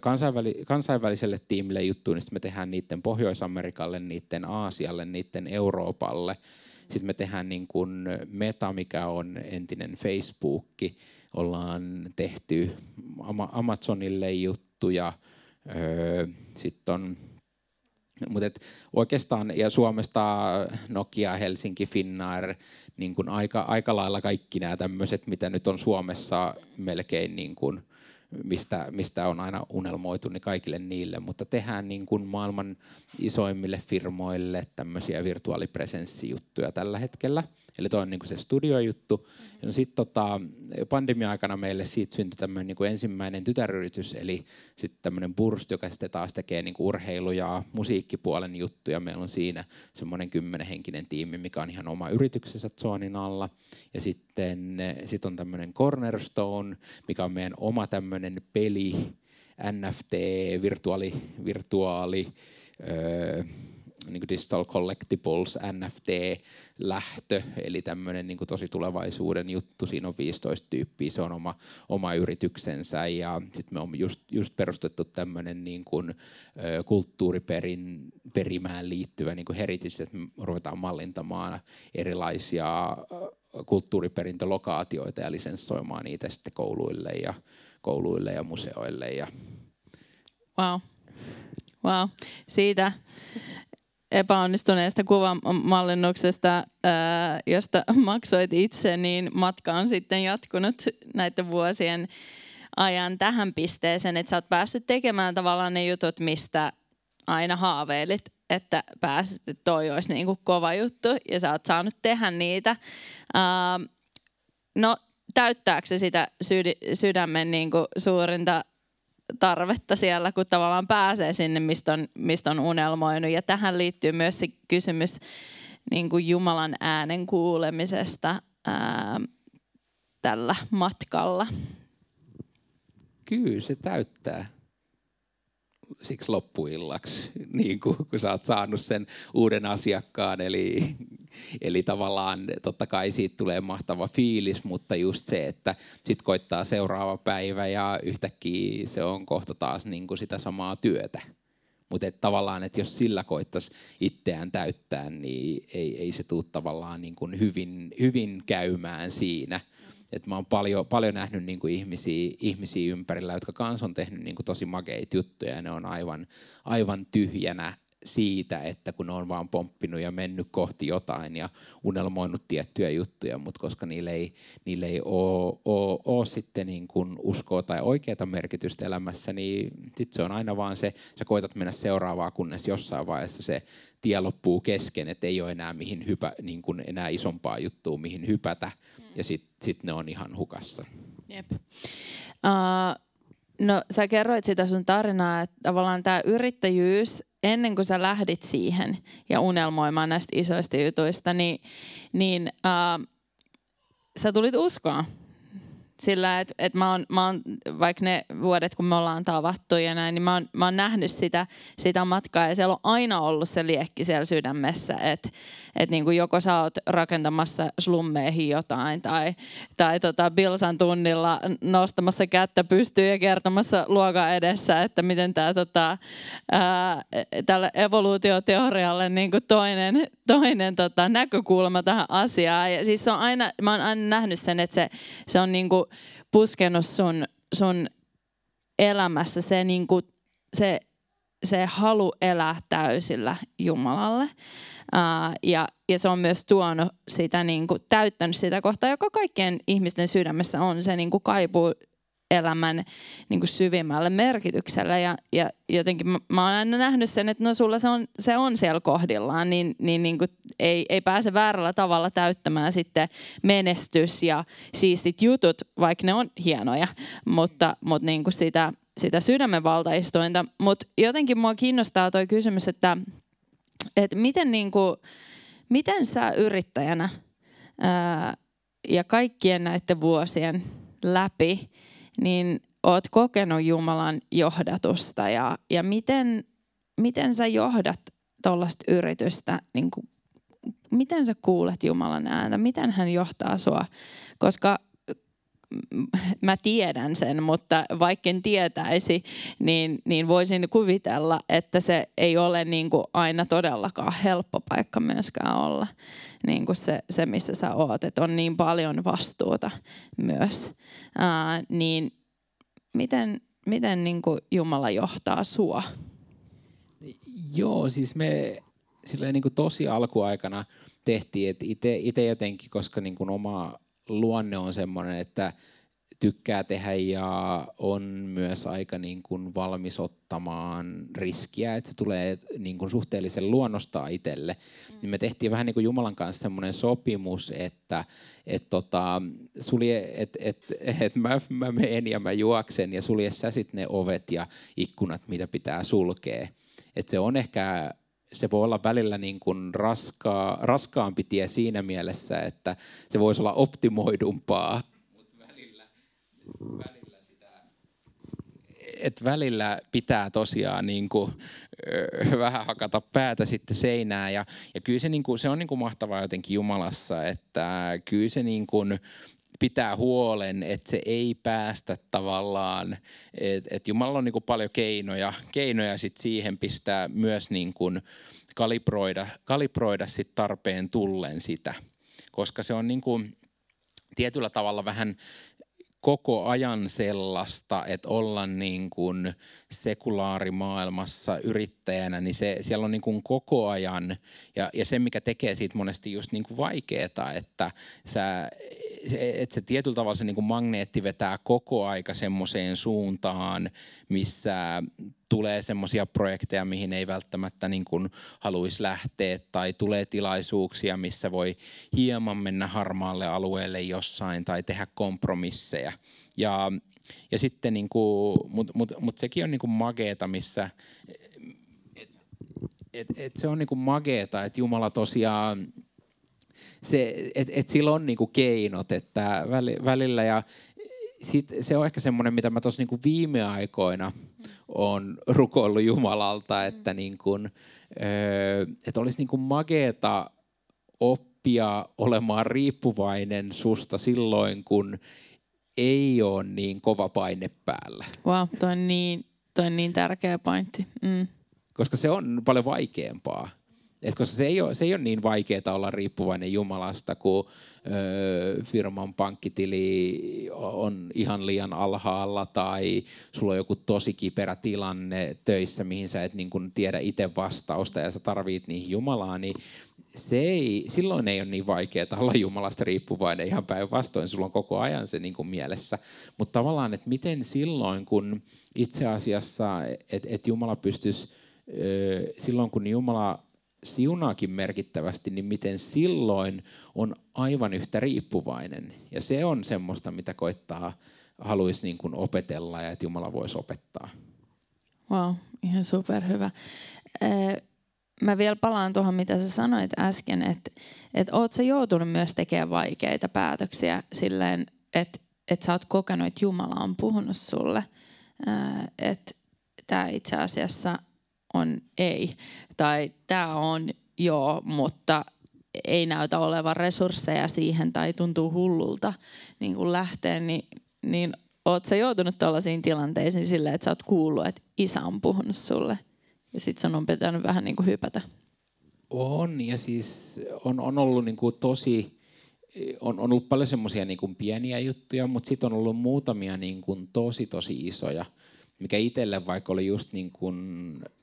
kansainväli- kansainväliselle tiimille juttuja, niin me tehdään niiden Pohjois-Amerikalle, niiden Aasialle, niiden Euroopalle. Sitten me tehdään niin kuin Meta, mikä on entinen Facebook. Ollaan tehty Amazonille juttuja. Sitten on mutta oikeastaan, ja Suomesta Nokia, Helsinki, Finnair, niin kuin aika, aika lailla kaikki nämä tämmöiset, mitä nyt on Suomessa melkein niin kuin, mistä, mistä on aina unelmoitu, niin kaikille niille, mutta tehdään niin kuin maailman isoimmille firmoille tämmöisiä virtuaalipresenssijuttuja tällä hetkellä. Eli toi on niin kuin se studiojuttu. Mm-hmm. No sitten tota, pandemia-aikana meille siitä syntyi tämmöinen niin ensimmäinen tytäryritys, eli sitten tämmöinen Burst, joka sitten taas tekee niin kuin urheilu- ja musiikkipuolen juttuja. Meillä on siinä semmoinen kymmenenhenkinen tiimi, mikä on ihan oma yrityksensä Zonin alla. Ja sitten sit on tämmöinen Cornerstone, mikä on meidän oma tämmöinen peli, NFT, virtuaali, virtuaali öö, niin kuin Digital Collectibles, NFT-lähtö, eli tämmöinen niin tosi tulevaisuuden juttu. Siinä on 15 tyyppiä, se on oma, oma yrityksensä ja sitten me on just, just perustettu tämmöinen niin kuin, ö, kulttuuriperin perimään liittyvä niin kuin heritage, että me ruvetaan mallintamaan erilaisia kulttuuriperintölokaatioita ja lisenssoimaan niitä sitten kouluille ja, kouluille ja museoille. Ja... Wow. Wow. Siitä epäonnistuneesta kuvamallinnuksesta, josta [LAUGHS] maksoit itse, niin matka on sitten jatkunut näiden vuosien ajan tähän pisteeseen, että sä oot päässyt tekemään tavallaan ne jutut, mistä aina haaveilit, että pääsit, että toi olisi niin kuin kova juttu ja sä oot saanut tehdä niitä. no täyttääkö se sitä sydämen niin kuin suurinta tarvetta siellä, kun tavallaan pääsee sinne, mistä on, mistä on unelmoinut. Ja tähän liittyy myös se kysymys niin kuin Jumalan äänen kuulemisesta ää, tällä matkalla. Kyllä se täyttää siksi loppuillaksi, [LAUGHS] niin kuin, kun sä oot saanut sen uuden asiakkaan. Eli, eli tavallaan totta kai siitä tulee mahtava fiilis, mutta just se, että sit koittaa seuraava päivä ja yhtäkkiä se on kohta taas niin kuin sitä samaa työtä. Mutta et tavallaan, että jos sillä koittaisi itseään täyttää, niin ei, ei se tule tavallaan niin kuin hyvin, hyvin käymään siinä – et mä oon paljon, paljon nähnyt niin kuin ihmisiä, ihmisiä ympärillä, jotka kans on tehnyt niin kuin tosi makeita juttuja ja ne on aivan, aivan tyhjänä siitä, että kun on vaan pomppinut ja mennyt kohti jotain ja unelmoinut tiettyjä juttuja, mutta koska niille ei, niille ei ole, ole, ole sitten niin kuin uskoa tai oikeaa merkitystä elämässä, niin sit se on aina vaan se, sä koetat mennä seuraavaa, kunnes jossain vaiheessa se tie loppuu kesken, että ei ole enää mihin hypä, niin kuin enää isompaa juttua, mihin hypätä, ja sitten sit ne on ihan hukassa. Jep. Uh, no sä kerroit sitä sun tarinaa, että tavallaan tämä yrittäjyys, ennen kuin sä lähdit siihen ja unelmoimaan näistä isoista jutuista, niin, niin uh, sä tulit uskoa sillä, että et mä, oon, mä oon, vaikka ne vuodet, kun me ollaan tavattu ja näin, niin mä oon, mä oon nähnyt sitä, sitä matkaa. Ja siellä on aina ollut se liekki siellä sydämessä, että et niin kuin joko sä oot rakentamassa slummeihin jotain tai, tai tota Bilsan tunnilla nostamassa kättä pystyyn ja kertomassa luokan edessä, että miten tämä tota, tälle evoluutioteorialle niin kuin toinen, toinen tota, näkökulma tähän asiaan. Ja siis on aina, mä oon aina nähnyt sen, että se, se on niin kuin puskenut sun, sun elämässä se, niin kuin, se, se halu elää täysillä Jumalalle. Uh, ja, ja se on myös tuonut sitä, niin kuin, täyttänyt sitä kohtaa, joka kaikkien ihmisten sydämessä on se niin kuin kaipuu elämän niin kuin syvimmälle merkitykselle. Ja, ja jotenkin mä, mä oon aina nähnyt sen, että no sulla se on, se on siellä kohdillaan, niin, niin, niin kuin ei, ei pääse väärällä tavalla täyttämään sitten menestys ja siistit jutut, vaikka ne on hienoja, mutta, mutta niin kuin sitä, sitä sydämen valtaistuinta. Mutta jotenkin mua kiinnostaa toi kysymys, että, että miten, niin kuin, miten sä yrittäjänä ää, ja kaikkien näiden vuosien läpi – niin oot kokenut Jumalan johdatusta ja, ja miten, miten sä johdat tuollaista yritystä, niin kuin, miten sä kuulet Jumalan ääntä, miten hän johtaa sua, koska mä tiedän sen, mutta vaikken tietäisi, niin, niin voisin kuvitella, että se ei ole niin kuin aina todellakaan helppo paikka myöskään olla niin kuin se, se, missä sä oot. Että on niin paljon vastuuta myös. Ää, niin miten, miten niin kuin Jumala johtaa sua? Joo, siis me silleen niin kuin tosi alkuaikana tehtiin, että itse jotenkin, koska niin kuin oma luonne on semmoinen, että tykkää tehdä ja on myös aika niin kuin valmis ottamaan riskiä, että se tulee niin kuin suhteellisen luonnostaan itselle. Mm. Niin me tehtiin vähän niin kuin Jumalan kanssa semmoinen sopimus, että et tota, sulje, et, et, et mä, mä menen ja mä juoksen ja sulje sä sit ne ovet ja ikkunat, mitä pitää sulkea. Et se on ehkä se voi olla välillä niin kuin raskaa, raskaampi tie siinä mielessä, että se voisi olla optimoidumpaa välillä sitä, että välillä pitää tosiaan niin kuin, vähän hakata päätä sitten seinään. Ja, ja kyllä se, niin kuin, se on niin kuin mahtavaa jotenkin Jumalassa, että kyllä se niin kuin, pitää huolen, että se ei päästä tavallaan, että et Jumalalla on niin paljon keinoja, keinoja sit siihen pistää myös niin kalibroida, kalibroida sit tarpeen tullen sitä, koska se on niin tietyllä tavalla vähän koko ajan sellaista, että olla niin kuin sekulaarimaailmassa yrittäjänä, niin se, siellä on niin kuin koko ajan, ja, ja se mikä tekee siitä monesti just niin kuin vaikeaa, että sä, että se tietyllä tavalla se niin kuin magneetti vetää koko aika semmoiseen suuntaan, missä tulee semmoisia projekteja, mihin ei välttämättä niin kuin haluaisi lähteä, tai tulee tilaisuuksia, missä voi hieman mennä harmaalle alueelle jossain tai tehdä kompromisseja. Ja, ja sitten, niin kuin, mutta mut, mut sekin on niin kuin mageeta, missä et, et, et se on niin kuin mageeta, että Jumala tosiaan se, et, et sillä on niinku keinot, että välillä ja sit se on ehkä semmoinen, mitä mä tuossa niinku viime aikoina on rukoillut Jumalalta, että, niinku, että olisi niinku mageeta oppia olemaan riippuvainen susta silloin, kun ei ole niin kova paine päällä. Wow, toi on niin, toi on niin tärkeä pointti. Mm. Koska se on paljon vaikeampaa. Et koska se ei, ole, se ei ole niin vaikeaa olla riippuvainen Jumalasta, kun ö, firman pankkitili on ihan liian alhaalla tai sulla on joku tosi kiperä tilanne töissä, mihin sä et niin kun tiedä itse vastausta ja sä tarvit niihin Jumalaa, niin se ei, silloin ei ole niin vaikeaa olla Jumalasta riippuvainen ihan päinvastoin, sulla on koko ajan se niin kuin mielessä. Mutta tavallaan, että miten silloin, kun itse asiassa, että et Jumala pystyisi, silloin kun Jumala siunaakin merkittävästi, niin miten silloin on aivan yhtä riippuvainen. Ja se on semmoista, mitä koittaa, haluaisi niin kuin opetella ja että Jumala voisi opettaa. Wow, ihan superhyvä. Mä vielä palaan tuohon, mitä sä sanoit äsken, että, että oot sä joutunut myös tekemään vaikeita päätöksiä silleen, että, että sä oot kokenut, että Jumala on puhunut sulle. Että tämä itse asiassa on ei. Tai tämä on joo, mutta ei näytä olevan resursseja siihen tai tuntuu hullulta niin kuin lähteä, niin, niin oot sä joutunut tällaisiin tilanteisiin silleen, että sä oot kuullut, että isä on puhunut sulle ja sit sun on pitänyt vähän niin kuin hypätä? On ja siis on, on ollut niin kuin tosi, on, on ollut paljon semmoisia niin pieniä juttuja, mutta sitten on ollut muutamia niin kuin tosi tosi isoja, mikä itselle vaikka oli just niin kuin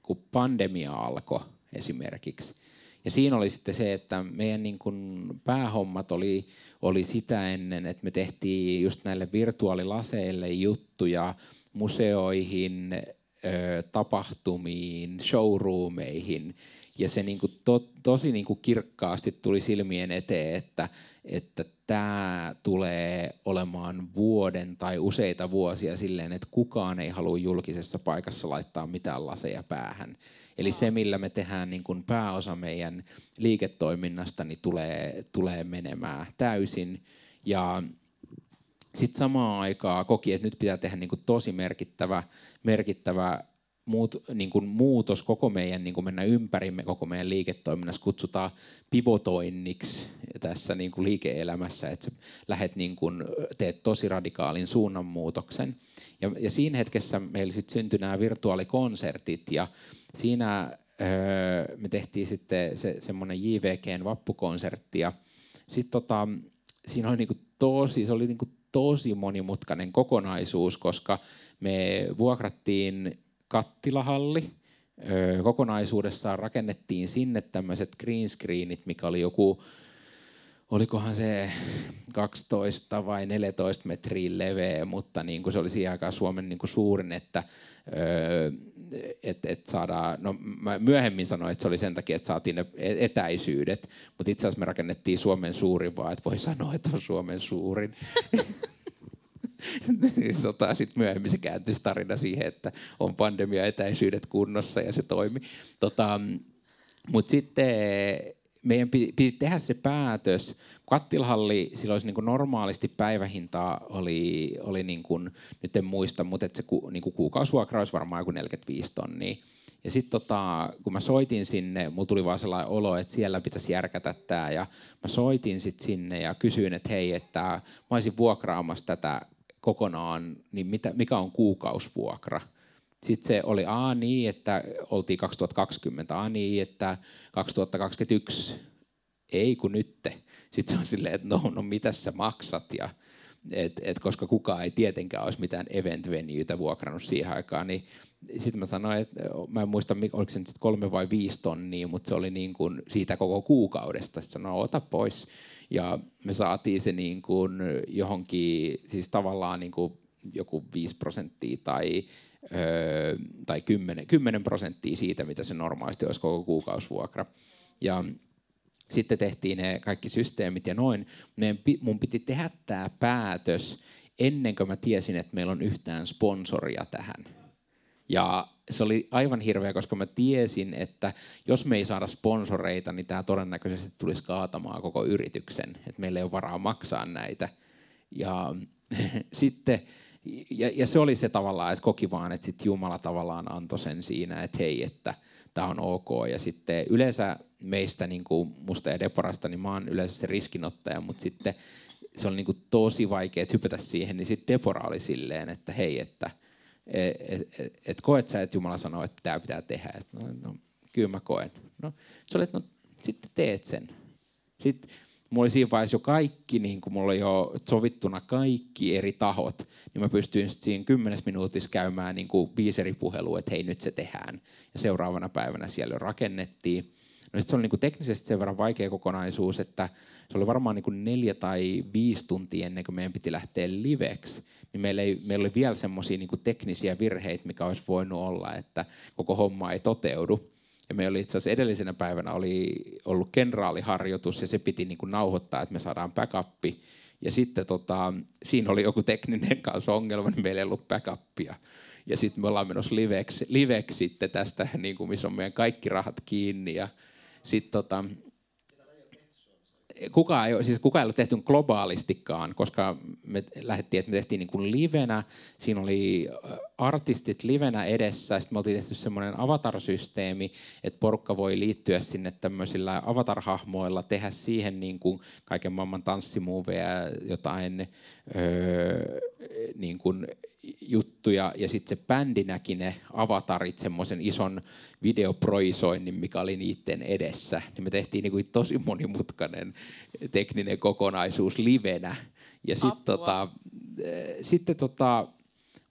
kun pandemia alkoi esimerkiksi. Ja siinä oli sitten se, että meidän niin kuin päähommat oli, oli sitä ennen, että me tehtiin just näille virtuaalilaseille juttuja museoihin, tapahtumiin, showroomeihin. Ja se niin kuin to, tosi niin kuin kirkkaasti tuli silmien eteen, että, että tämä tulee olemaan vuoden tai useita vuosia silleen, että kukaan ei halua julkisessa paikassa laittaa mitään laseja päähän. Eli se, millä me tehdään niin kuin pääosa meidän liiketoiminnasta, niin tulee, tulee menemään täysin. Ja sitten samaan aikaan koki, että nyt pitää tehdä niin kuin tosi merkittävä, merkittävä muut, niin kuin muutos koko meidän, niin kuin mennä ympärimme koko meidän liiketoiminnassa, kutsutaan pivotoinniksi tässä niin kuin liike-elämässä, että lähet niin kuin, teet tosi radikaalin suunnanmuutoksen. Ja, ja siinä hetkessä meillä sitten syntyi nämä virtuaalikonsertit ja siinä öö, me tehtiin sitten se, semmoinen JVGn vappukonsertti ja sitten tota, siinä oli niinku tosi, se oli niinku tosi monimutkainen kokonaisuus, koska me vuokrattiin kattilahalli. kokonaisuudessaan rakennettiin sinne tämmöiset green screenit, mikä oli joku olikohan se 12 vai 14 metriä leveä, mutta niin kuin se oli siihen aikaan Suomen niin kuin suurin, että öö, et, et saadaan, no mä myöhemmin sanoin, että se oli sen takia, että saatiin ne etäisyydet, mutta itse asiassa me rakennettiin Suomen suurin vaan, että voi sanoa, että on Suomen suurin. [LAUGHS] [LAUGHS] tota, Sitten myöhemmin se kääntyi tarina siihen, että on pandemia etäisyydet kunnossa ja se toimi. Tota, Mutta sitten meidän piti, piti tehdä se päätös. Kattilhalli, silloin olisi niin kuin normaalisti päivähintaa oli, oli niin kuin, nyt en muista, mutta että se ku, niin kuin kuukausivuokra olisi varmaan joku 45 tonnia. Ja sitten tota, kun mä soitin sinne, mulla tuli vaan sellainen olo, että siellä pitäisi järkätä tämä. Ja mä soitin sitten sinne ja kysyin, että hei, että mä olisin vuokraamassa tätä kokonaan, niin mitä, mikä on kuukausvuokra? Sitten se oli A niin, että oltiin 2020, A niin, että 2021 ei kun nytte. Sitten se on silleen, että no, no mitä sä maksat ja et, et koska kukaan ei tietenkään olisi mitään event venueita vuokrannut siihen aikaan, niin sitten mä sanoin, että mä en muista, oliko se nyt kolme vai viisi tonnia, mutta se oli niin kuin siitä koko kuukaudesta. Sitten sanoin, ota pois. Ja me saatiin se niin kuin johonkin, siis tavallaan niin kuin joku 5 prosenttia tai öö, tai 10, 10 prosenttia siitä, mitä se normaalisti olisi koko kuukausivuokra. Ja sitten tehtiin ne kaikki systeemit ja noin. Mun piti tehdä tämä päätös ennen kuin mä tiesin, että meillä on yhtään sponsoria tähän. Ja se oli aivan hirveä, koska mä tiesin, että jos me ei saada sponsoreita, niin tämä todennäköisesti tulisi kaatamaan koko yrityksen. Että meillä ei ole varaa maksaa näitä. Ja [LAUGHS] sitten ja, ja se oli se tavallaan, että koki vaan, että sit Jumala tavallaan antoi sen siinä, että hei, että tämä on ok. Ja sitten yleensä meistä, niin kuin musta ja Deporasta, niin mä oon yleensä se riskinottaja, mutta sitten se oli niin kuin tosi vaikea hypätä siihen, niin sitten Depora oli silleen, että hei, että et, et, et, et koet sä, että Jumala sanoo, että tämä pitää tehdä. Et, no, no, kyllä mä koen. No, se oli, että no, sitten teet sen. Sitten mulla oli siinä vaiheessa jo kaikki, niin kuin mulla oli jo sovittuna kaikki eri tahot, niin mä pystyin siinä kymmenes minuutissa käymään niin kuin viisi että hei nyt se tehdään. Ja seuraavana päivänä siellä rakennettiin. No se oli niin kuin teknisesti sen verran vaikea kokonaisuus, että se oli varmaan niin kuin neljä tai viisi tuntia ennen kuin meidän piti lähteä liveksi. Niin meillä, ei, meillä oli vielä semmoisia niin teknisiä virheitä, mikä olisi voinut olla, että koko homma ei toteudu. Ja me oli itse asiassa edellisenä päivänä oli ollut kenraaliharjoitus ja se piti niin kuin nauhoittaa, että me saadaan backuppi. Ja sitten tota, siinä oli joku tekninen kanssa ongelma, niin meillä ei ollut backupia. Ja sitten me ollaan menossa liveksi, liveksi sitten tästä, niin kuin missä on meidän kaikki rahat kiinni. Ja sitten tota, kukaan ei, siis kukaan ei ollut tehty globaalistikaan, koska me lähdettiin, että me tehtiin niin kuin livenä, siinä oli äh, artistit livenä edessä, sitten me oltiin tehty semmoinen avatar-systeemi, että porukka voi liittyä sinne tämmöisillä avatar-hahmoilla, tehdä siihen niin kuin kaiken maailman tanssimuoveja, jotain öö, niin kuin juttuja, ja sitten se bändi näki ne avatarit, semmoisen ison videoproisoinnin, mikä oli niiden edessä. Niin me tehtiin niin kuin tosi monimutkainen tekninen kokonaisuus livenä. Ja sit, tota, sitten tota,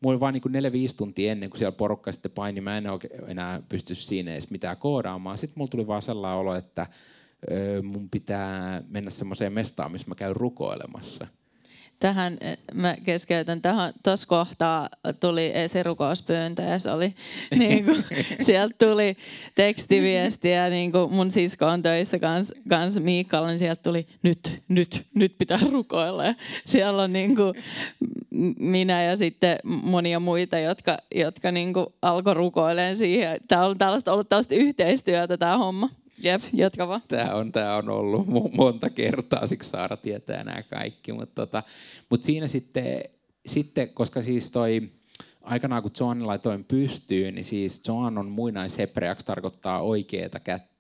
mulla oli vain niin 4-5 tuntia ennen kuin siellä porukka sitten paini, mä en enää pysty siinä edes mitään koodaamaan. Sitten mulla tuli vaan sellainen olo, että mun pitää mennä semmoiseen mestaan, missä mä käyn rukoilemassa – tähän, eh, mä keskeytän tähän, tuossa kohtaa tuli esirukouspyyntö ja se oli, [LAUGHS] niin kuin, sieltä tuli tekstiviestiä, niin kuin mun sisko on töissä kanssa kans Miikalla, niin sieltä tuli nyt, nyt, nyt pitää rukoilla. Ja siellä on niin kuin, minä ja sitten monia muita, jotka, jotka niin kuin alkoi rukoilemaan siihen. Tämä on tällaista, ollut tällaista yhteistyötä tämä homma. Jep, jatka vaan. Tämä on, tämä on ollut monta kertaa, siksi Saara tietää nämä kaikki. Mutta tota, mut siinä sitten, sitten, koska siis toi, aikanaan kun John laitoin pystyyn, niin siis John on muinaishebreaksi tarkoittaa oikeeta kättä.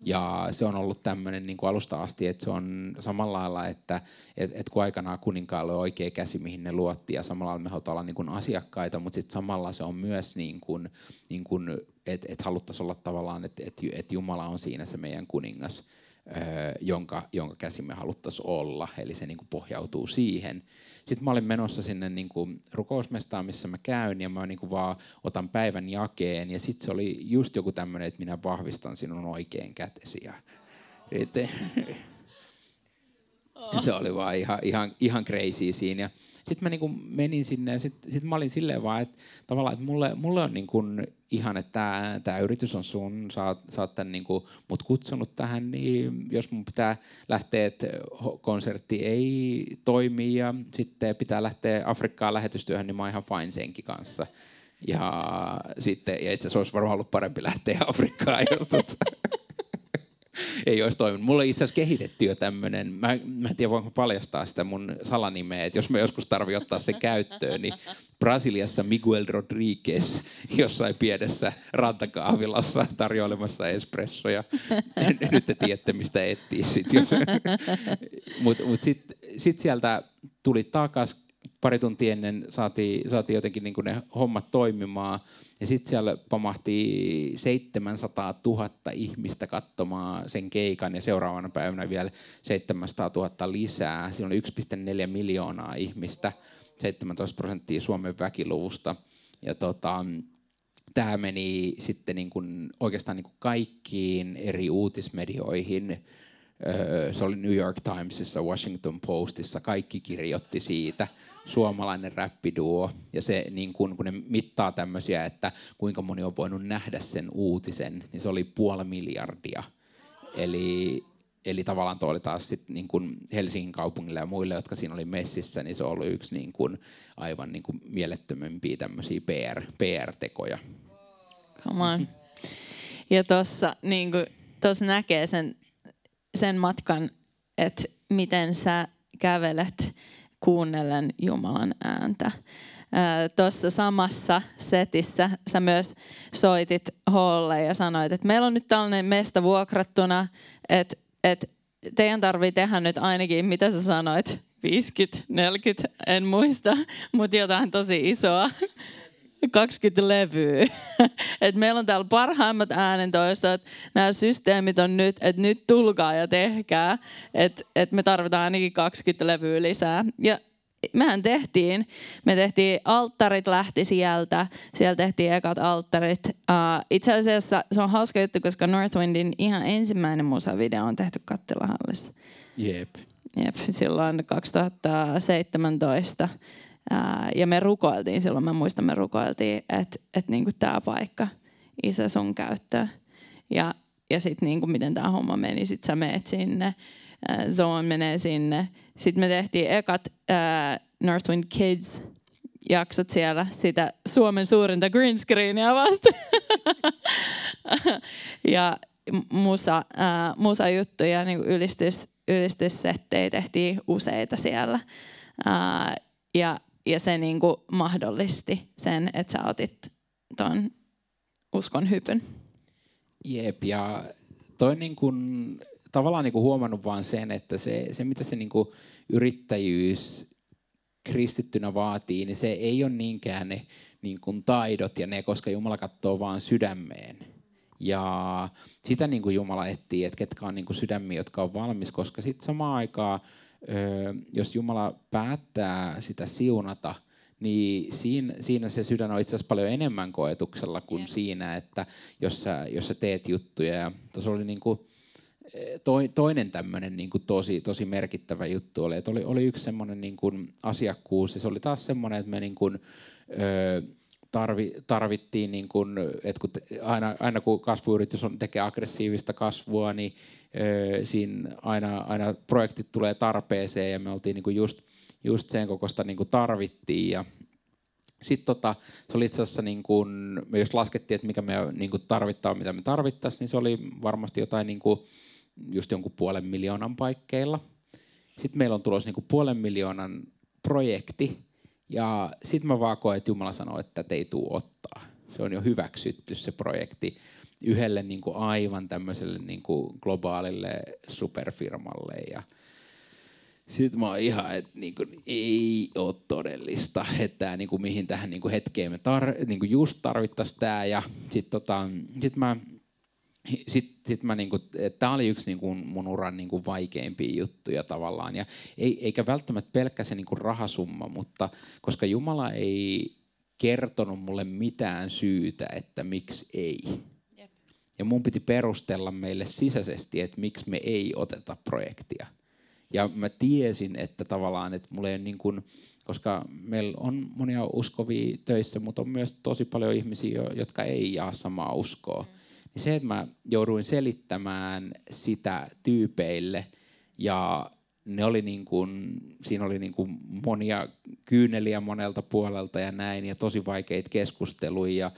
Ja se on ollut tämmöinen niin kuin alusta asti, että se on samalla lailla, että et, et kun aikanaan kuninkaalle on oikea käsi, mihin ne luotti, ja samalla lailla me halutaan olla niin kuin asiakkaita, mutta sitten samalla se on myös, niin kuin, niin kuin, että et haluttaisiin olla tavallaan, että et, et Jumala on siinä se meidän kuningas, jonka, jonka käsi me haluttaisiin olla, eli se niin kuin pohjautuu siihen. Sitten mä olin menossa sinne niin kuin rukousmestaan, missä mä käyn, ja mä niin kuin vaan otan päivän jakeen, ja sitten se oli just joku tämmöinen, että minä vahvistan sinun oikein kätesi. Ja, et, Se oli vaan ihan, ihan, ihan crazy siinä. Ja sitten mä niinku menin sinne ja sitten sit mä olin silleen vaan, että tavallaan, että mulle, mulle on niinku ihan, että tämä yritys on sun, sä oot, sä oot tämän niinku mut kutsunut tähän, niin jos mun pitää lähteä, että konsertti ei toimi ja sitten pitää lähteä Afrikkaan lähetystyöhön, niin mä oon ihan fine senkin kanssa. Ja sitten, ja itse asiassa olisi varmaan ollut parempi lähteä Afrikkaan, jos tota, [LAUGHS] [LAUGHS] ei olisi toiminut. Mulla itse asiassa kehitetty jo tämmöinen, mä, mä en tiedä voinko paljastaa sitä mun salanimeä, että jos me joskus tarvii ottaa se käyttöön, niin Brasiliassa Miguel Rodriguez jossain pienessä rantakahvilassa tarjoilemassa espressoja. [LAUGHS] Nyt te tiedätte, mistä etsiä sitten. Mutta [LAUGHS] mut sitten sit sieltä tuli takas pari tuntia ennen saatiin, saatiin jotenkin niin ne hommat toimimaan. Ja sitten siellä pamahti 700 000 ihmistä katsomaan sen keikan ja seuraavana päivänä vielä 700 000 lisää. Siinä oli 1,4 miljoonaa ihmistä, 17 prosenttia Suomen väkiluvusta. Ja tota, tämä meni sitten niin kuin oikeastaan niin kuin kaikkiin eri uutismedioihin. Se oli New York Timesissa, Washington Postissa, kaikki kirjoitti siitä – suomalainen räppiduo. Ja se, niin kun, kun ne mittaa tämmöisiä, että kuinka moni on voinut nähdä sen uutisen, niin se oli puoli miljardia. Eli, eli tavallaan tuo oli taas sit niin kun Helsingin kaupungille ja muille, jotka siinä oli messissä, niin se ollut yksi niin kun aivan niin kun mielettömimpiä tämmöisiä PR, PR-tekoja. Come on. Ja tuossa niin näkee sen, sen matkan, että miten sä kävelet kuunnellen Jumalan ääntä. Tuossa samassa setissä sä myös soitit Holle ja sanoit, että meillä on nyt tällainen mesta vuokrattuna, että, että teidän tarvii tehdä nyt ainakin, mitä sä sanoit, 50, 40, en muista, mutta jotain tosi isoa. 20 levyä. [LAUGHS] Et meillä on täällä parhaimmat äänentoistot. Nämä systeemit on nyt, että nyt tulkaa ja tehkää. Että et me tarvitaan ainakin 20 levyä lisää. Ja mehän tehtiin, me tehtiin alttarit lähti sieltä, siellä tehtiin ekat alttarit. Uh, itse asiassa se on hauska juttu, koska Northwindin ihan ensimmäinen musavideo on tehty Kattilahallissa. Jep. Jep, silloin 2017 ja me rukoiltiin silloin, mä muistan, me rukoiltiin, että et niinku tämä paikka, isä sun käyttää. Ja, ja sitten niinku, miten tämä homma meni, sitten sä meet sinne, Zoon menee sinne. Sitten me tehtiin ekat äh, Northwind Kids jaksot siellä sitä Suomen suurinta green screenia vasta. [LAUGHS] ja musa, äh, musa-juttuja, niin ylistys, ylistyssettejä tehtiin useita siellä. Äh, ja ja se niin kuin mahdollisti sen, että sä otit ton uskon hypyn. Jep, ja toi niin kuin, tavallaan niin kuin huomannut vaan sen, että se, se mitä se niin kuin yrittäjyys kristittynä vaatii, niin se ei ole niinkään ne niin kuin taidot ja ne, koska Jumala katsoo vaan sydämeen. Ja sitä niin kuin Jumala etsii, että ketkä on niin kuin sydämiä, jotka on valmis, koska sitten samaan aikaan jos Jumala päättää sitä siunata, niin siinä, siinä se sydän on itse asiassa paljon enemmän koetuksella kuin yeah. siinä, että jos sä, jos sä teet juttuja. Ja tuossa oli niin kuin, toinen tämmöinen niin kuin tosi, tosi merkittävä juttu oli, että oli, oli yksi semmoinen niin kuin asiakkuus, ja se oli taas semmoinen, että me niin kuin, ö, tarvi, tarvittiin, niin kuin, että kun aina, aina kun kasvuyritys on, tekee aggressiivista kasvua, niin siinä aina, aina projektit tulee tarpeeseen ja me oltiin niin kuin just, just sen kokosta niin kuin tarvittiin ja sitten tota, se oli itse asiassa, niin kun, me just laskettiin, että mikä me niin tarvittaa, mitä me tarvittaisiin, niin se oli varmasti jotain niin kuin, just jonkun puolen miljoonan paikkeilla. Sitten meillä on tulossa niin puolen miljoonan projekti, ja sitten mä vaan koen, että Jumala sanoo, että te ei tuu ottaa. Se on jo hyväksytty se projekti yhdelle niin kuin aivan tämmöiselle niin kuin globaalille superfirmalle. Ja sitten mä oon ihan, että niin kuin, ei ole todellista, että niin kuin, mihin tähän niin kuin hetkeen me tar- niin kuin just tarvittaisiin tämä. Ja sitten tota, sit mä sitten sit mä niinku, tämä oli yksi niinku mun uran niinku vaikeimpia juttuja tavallaan. Ja ei, eikä välttämättä pelkkä se niinku rahasumma, mutta koska Jumala ei kertonut mulle mitään syytä, että miksi ei. Ja mun piti perustella meille sisäisesti, että miksi me ei oteta projektia. Ja mä tiesin, että tavallaan, että mulla ei niin kuin, koska meillä on monia uskovia töissä, mutta on myös tosi paljon ihmisiä, jotka ei jaa samaa uskoa. Mm. Niin se, että mä jouduin selittämään sitä tyypeille ja ne oli niin kuin, siinä oli niin kuin monia kyyneliä monelta puolelta ja näin ja tosi vaikeita keskusteluja ja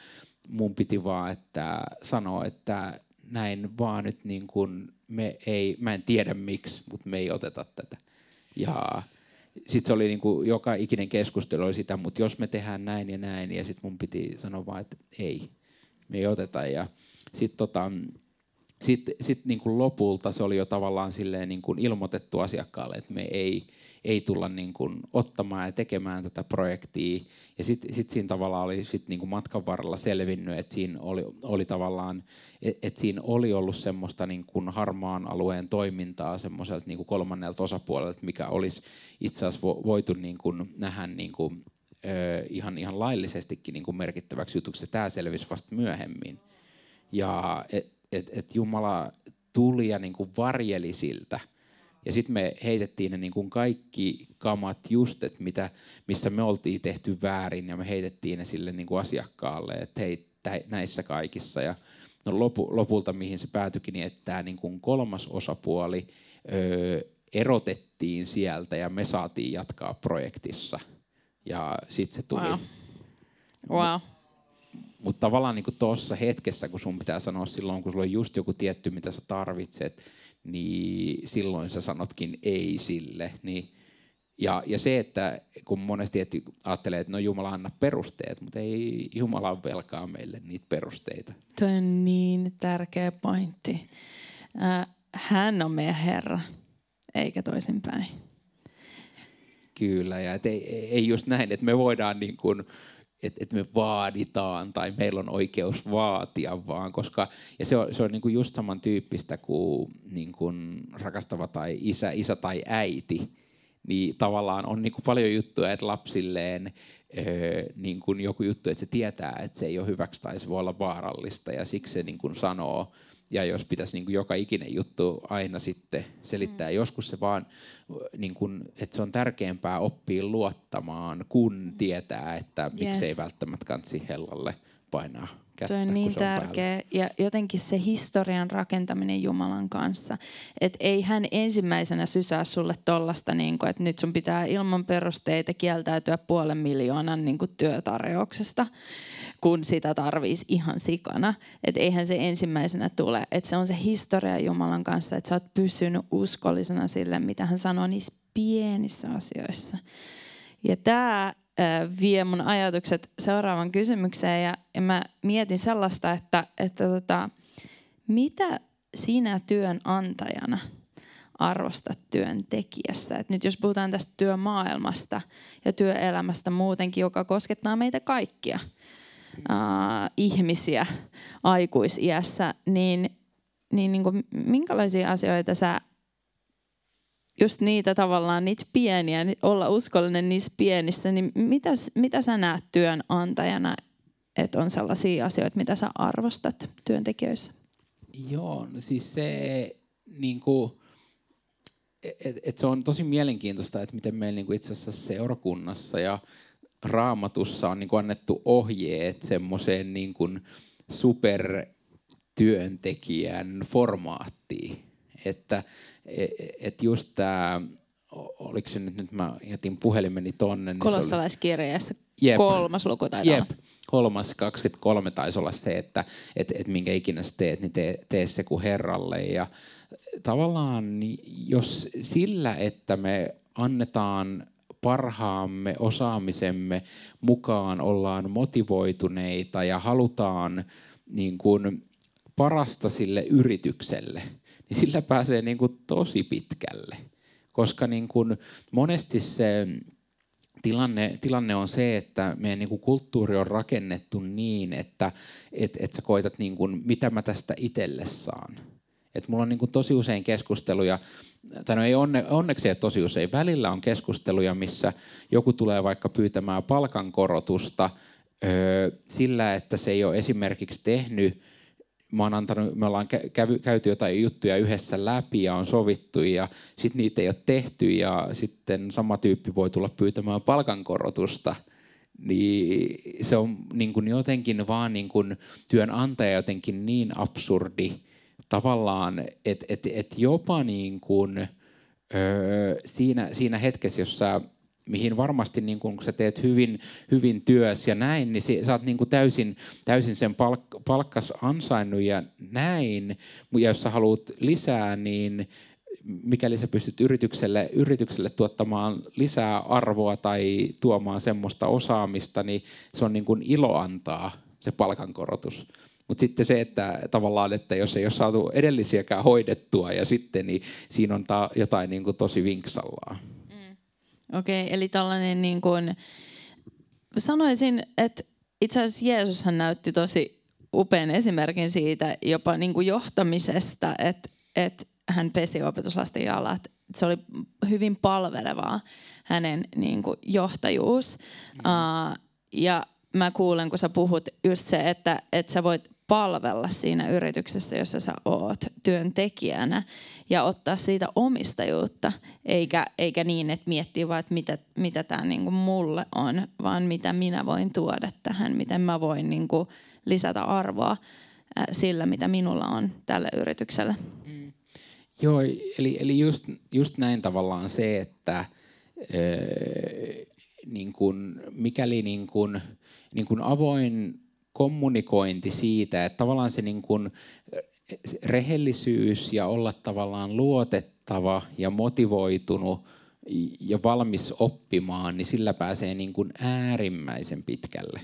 mun piti vaan että sanoa, että näin vaan nyt niin kuin me ei, mä en tiedä miksi, mutta me ei oteta tätä. Ja sitten se oli niin kuin, joka ikinen keskustelu oli sitä, mutta jos me tehdään näin ja näin, ja sitten mun piti sanoa vaan, että ei, me ei oteta. Ja sitten tota, sit, sit niin kuin lopulta se oli jo tavallaan silleen niin kuin ilmoitettu asiakkaalle, että me ei, ei tulla niin kuin ottamaan ja tekemään tätä projektia. Ja sitten sit siinä tavallaan oli sit niin kuin matkan varrella selvinnyt, että siinä oli, oli tavallaan, että et siinä oli ollut semmoista niin kuin harmaan alueen toimintaa semmoiselta niin kolmannelta osapuolelta, mikä olisi itse asiassa voitu niin kuin nähdä niin kuin, ö, ihan, ihan laillisestikin niin kuin merkittäväksi jutuksi. Tämä selvisi vasta myöhemmin. Ja et, et, et Jumala tuli ja niin kuin varjeli siltä. Ja sitten me heitettiin ne niin kuin kaikki kamat just, että mitä, missä me oltiin tehty väärin, ja me heitettiin ne sille niin kuin asiakkaalle, että hei, näissä kaikissa. Ja no lopu, lopulta mihin se päätyikin, niin että tämä niin kuin kolmas osapuoli öö, erotettiin sieltä, ja me saatiin jatkaa projektissa. Ja sitten se tuli. Wow. wow. Mutta tavallaan niin tuossa hetkessä, kun sun pitää sanoa silloin, kun sulla on just joku tietty, mitä sä tarvitset, niin silloin sä sanotkin ei sille. Niin, ja, ja se, että kun monesti et ajattelee, että no Jumala anna perusteet, mutta ei Jumala velkaa meille niitä perusteita. Tuo on niin tärkeä pointti. Äh, hän on meidän Herra, eikä toisinpäin. Kyllä, ja et ei, ei just näin, että me voidaan niin kuin että et me vaaditaan tai meillä on oikeus vaatia vaan, koska ja se on, se on niinku just samantyyppistä kuin niinku rakastava tai isä, isä tai äiti, niin tavallaan on niinku paljon juttuja, että lapsilleen öö, niin kuin joku juttu, että se tietää, että se ei ole hyväksi tai se voi olla vaarallista ja siksi se niin kuin sanoo, ja jos pitäisi niin kuin joka ikinen juttu aina sitten selittää, mm. joskus se vaan, niin kuin, että se on tärkeämpää oppia luottamaan, kun tietää, että miksei yes. välttämättä kansi hellalle painaa kättä, Tuo on niin tärkeä. Päällä. Ja jotenkin se historian rakentaminen Jumalan kanssa. Että ei hän ensimmäisenä sysää sulle tollasta, niin kuin, että nyt sun pitää ilman perusteita kieltäytyä puolen miljoonan niin kuin työtarjouksesta, kun sitä tarvisi ihan sikana. Että eihän se ensimmäisenä tule. Että se on se historia Jumalan kanssa, että sä oot pysynyt uskollisena sille, mitä hän sanoo niissä pienissä asioissa. Ja tämä vie mun ajatukset seuraavan kysymykseen ja, ja mä mietin sellaista, että, että tota, mitä sinä työnantajana arvostat työntekijästä. Et nyt jos puhutaan tästä työmaailmasta ja työelämästä muutenkin, joka koskettaa meitä kaikkia uh, ihmisiä aikuisiässä, niin, niin, niin kuin, minkälaisia asioita sä just niitä tavallaan, niitä pieniä, olla uskollinen niissä pienissä, niin mitä, mitä sä näet työnantajana, että on sellaisia asioita, mitä sä arvostat työntekijöissä? Joo, no siis se niin kuin, et, et se on tosi mielenkiintoista, että miten meillä niin kuin itse asiassa seurakunnassa ja raamatussa on niin kuin annettu ohjeet semmoiseen niin kuin supertyöntekijän formaattiin. Että E, et just tämä, oliko se nyt, nyt mä jätin puhelimeni tonne. Niin Kolossalaiskirjeessä jep, kolmas luku taitaa jep, kolmas 23 taisi olla se, että et, et minkä ikinä sä teet, niin tee, tee se kuin Herralle. Ja tavallaan jos sillä, että me annetaan parhaamme osaamisemme mukaan ollaan motivoituneita ja halutaan niin kuin parasta sille yritykselle – niin sillä pääsee niin kuin tosi pitkälle. Koska niin kuin monesti se tilanne, tilanne on se, että meidän niin kuin kulttuuri on rakennettu niin, että et, et sä koitat, niin kuin, mitä mä tästä itselle saan. Et mulla on niin kuin tosi usein keskusteluja, tai no ei onne, onneksi ei tosi usein, välillä on keskusteluja, missä joku tulee vaikka pyytämään palkankorotusta öö, sillä, että se ei ole esimerkiksi tehnyt mä oon antanut, me ollaan käy, käyty jotain juttuja yhdessä läpi ja on sovittu ja sitten niitä ei ole tehty ja sitten sama tyyppi voi tulla pyytämään palkankorotusta – niin se on niin kuin jotenkin vaan niin kuin työnantaja jotenkin niin absurdi tavallaan, että et, et jopa niin kuin, öö, siinä, siinä hetkessä, jossa mihin varmasti niin kun sä teet hyvin, hyvin työs ja näin, niin sä oot niin täysin, täysin sen palk, palkkas ansainnut ja näin. Ja jos sä haluat lisää, niin mikäli sä pystyt yritykselle, yritykselle tuottamaan lisää arvoa tai tuomaan semmoista osaamista, niin se on niin ilo antaa se palkankorotus. Mutta sitten se, että tavallaan, että jos ei ole saatu edellisiäkään hoidettua ja sitten, niin siinä on ta- jotain niin kuin tosi vinksallaan. Mm. Okei, okay, eli tällainen niin kuin, sanoisin, että itse asiassa Jeesushan näytti tosi upean esimerkin siitä jopa niin kuin johtamisesta, että, että hän pesi opetuslasten jalat. Se oli hyvin palvelevaa hänen niin kuin, johtajuus. Mm. Uh, ja mä kuulen, kun sä puhut just se, että, että sä voit palvella siinä yrityksessä, jossa sä oot työntekijänä ja ottaa siitä omistajuutta, eikä, eikä niin, että miettii vaan, että mitä, mitä tämä niinku mulle on, vaan mitä minä voin tuoda tähän, miten mä voin niinku lisätä arvoa sillä, mitä minulla on tälle yritykselle. Mm. Joo, eli, eli just, just näin tavallaan se, että öö, niin kun, mikäli niin kun, niin kun avoin kommunikointi siitä, että tavallaan se niin kun, rehellisyys ja olla tavallaan luotettava ja motivoitunut ja valmis oppimaan, niin sillä pääsee niin kuin äärimmäisen pitkälle.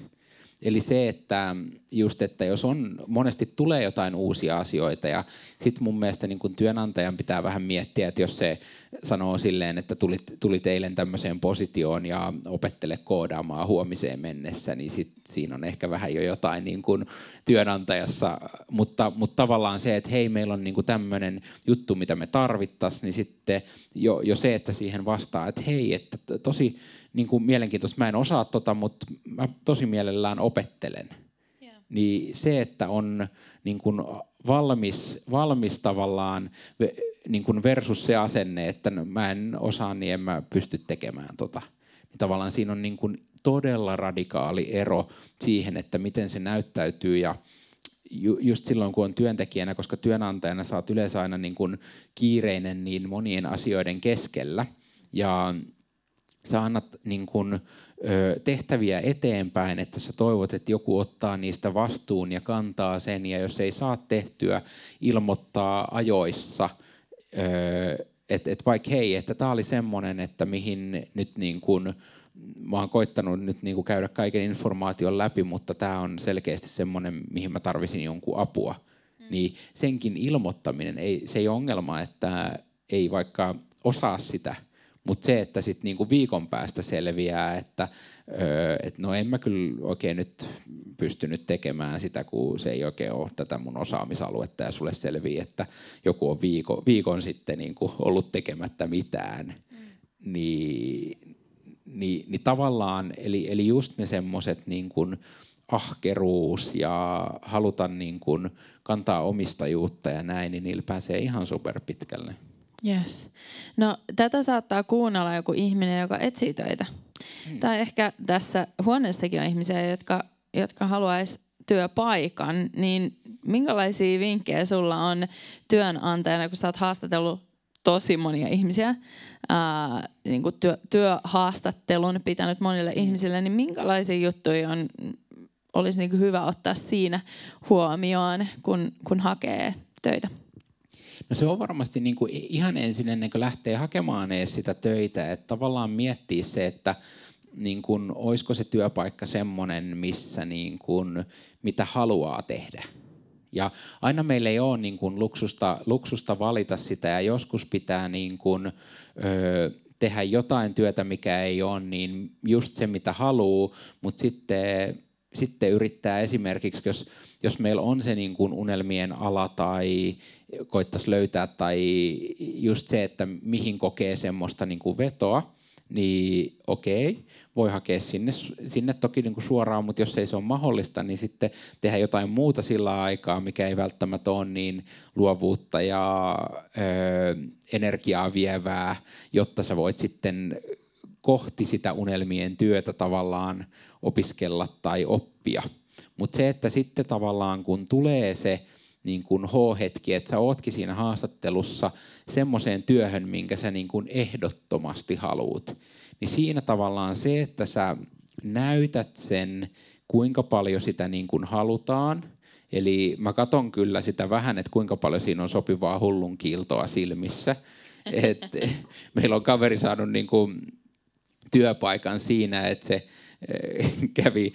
Eli se, että just, että jos on, monesti tulee jotain uusia asioita ja sitten mun mielestä niin kun työnantajan pitää vähän miettiä, että jos se sanoo silleen, että tulit, tulit eilen tämmöiseen positioon ja opettele koodaamaan huomiseen mennessä, niin sit siinä on ehkä vähän jo jotain niin kuin työnantajassa, mutta, mutta tavallaan se, että hei, meillä on niin tämmöinen juttu, mitä me tarvittaisiin, niin sitten jo, jo se, että siihen vastaa, että hei, että tosi niin kuin mielenkiintoista. Mä en osaa tota, mutta mä tosi mielellään opettelen. Yeah. Niin se, että on niin kuin valmis, valmis tavallaan niin kuin versus se asenne, että no, mä en osaa, niin en mä pysty tekemään tota. Niin tavallaan siinä on niin kuin todella radikaali ero siihen, että miten se näyttäytyy ja ju, just silloin, kun on työntekijänä, koska työnantajana sä oot yleensä aina niin kuin kiireinen niin monien asioiden keskellä. Ja sä annat niin kun, ö, tehtäviä eteenpäin, että sä toivot, että joku ottaa niistä vastuun ja kantaa sen, ja jos ei saa tehtyä, ilmoittaa ajoissa, että et vaikka hei, että tämä oli semmoinen, että mihin nyt niin kun, mä oon koittanut nyt niin käydä kaiken informaation läpi, mutta tämä on selkeästi semmoinen, mihin mä tarvisin jonkun apua. Mm. Niin senkin ilmoittaminen, ei, se ei ole ongelma, että ei vaikka osaa sitä, mutta se, että sitten niinku viikon päästä selviää, että öö, et no en mä kyllä oikein nyt pystynyt tekemään sitä, kun se ei oikein ole tätä mun osaamisaluetta ja sulle selvii, että joku on viikon, viikon sitten niinku ollut tekemättä mitään. Mm. Niin, niin, niin tavallaan, eli, eli just ne semmoiset niin kuin ahkeruus ja haluta niin kuin kantaa omistajuutta ja näin, niin niillä pääsee ihan super pitkälle. Yes. No tätä saattaa kuunnella joku ihminen, joka etsii töitä. Hmm. Tai ehkä tässä huoneessakin on ihmisiä, jotka, jotka haluaisi työpaikan, niin minkälaisia vinkkejä sulla on työnantajana, kun sä oot haastatellut tosi monia ihmisiä, ää, niin kuin työ, työhaastattelun pitänyt monille hmm. ihmisille, niin minkälaisia juttuja on, olisi niin kuin hyvä ottaa siinä huomioon, kun, kun hakee töitä? No se on varmasti niin kuin ihan ensin ennen kuin lähtee hakemaan edes sitä töitä, että tavallaan miettii se, että niin kuin, olisiko se työpaikka semmoinen, missä niin kuin, mitä haluaa tehdä. Ja aina meillä ei ole niin kuin, luksusta, luksusta valita sitä ja joskus pitää niin kuin, ö, tehdä jotain työtä, mikä ei ole niin just se, mitä haluaa, mutta sitten, sitten yrittää esimerkiksi, jos, jos meillä on se niin kuin unelmien ala tai koittaisi löytää tai just se, että mihin kokee semmoista niin kuin vetoa, niin okei. Voi hakea sinne, sinne toki niin kuin suoraan, mutta jos ei se ole mahdollista, niin sitten tehdä jotain muuta sillä aikaa, mikä ei välttämättä ole niin luovuutta ja ö, energiaa vievää, jotta sä voit sitten kohti sitä unelmien työtä tavallaan opiskella tai oppia. Mutta se, että sitten tavallaan kun tulee se niin kuin H-hetki, että sä ootkin siinä haastattelussa semmoiseen työhön, minkä sä niin kuin ehdottomasti haluut, niin siinä tavallaan se, että sä näytät sen, kuinka paljon sitä niin kuin halutaan, Eli mä katon kyllä sitä vähän, että kuinka paljon siinä on sopivaa hullun kiiltoa silmissä. [LAUGHS] Et meillä on kaveri saanut niin kuin työpaikan siinä, että se Eh, kävi,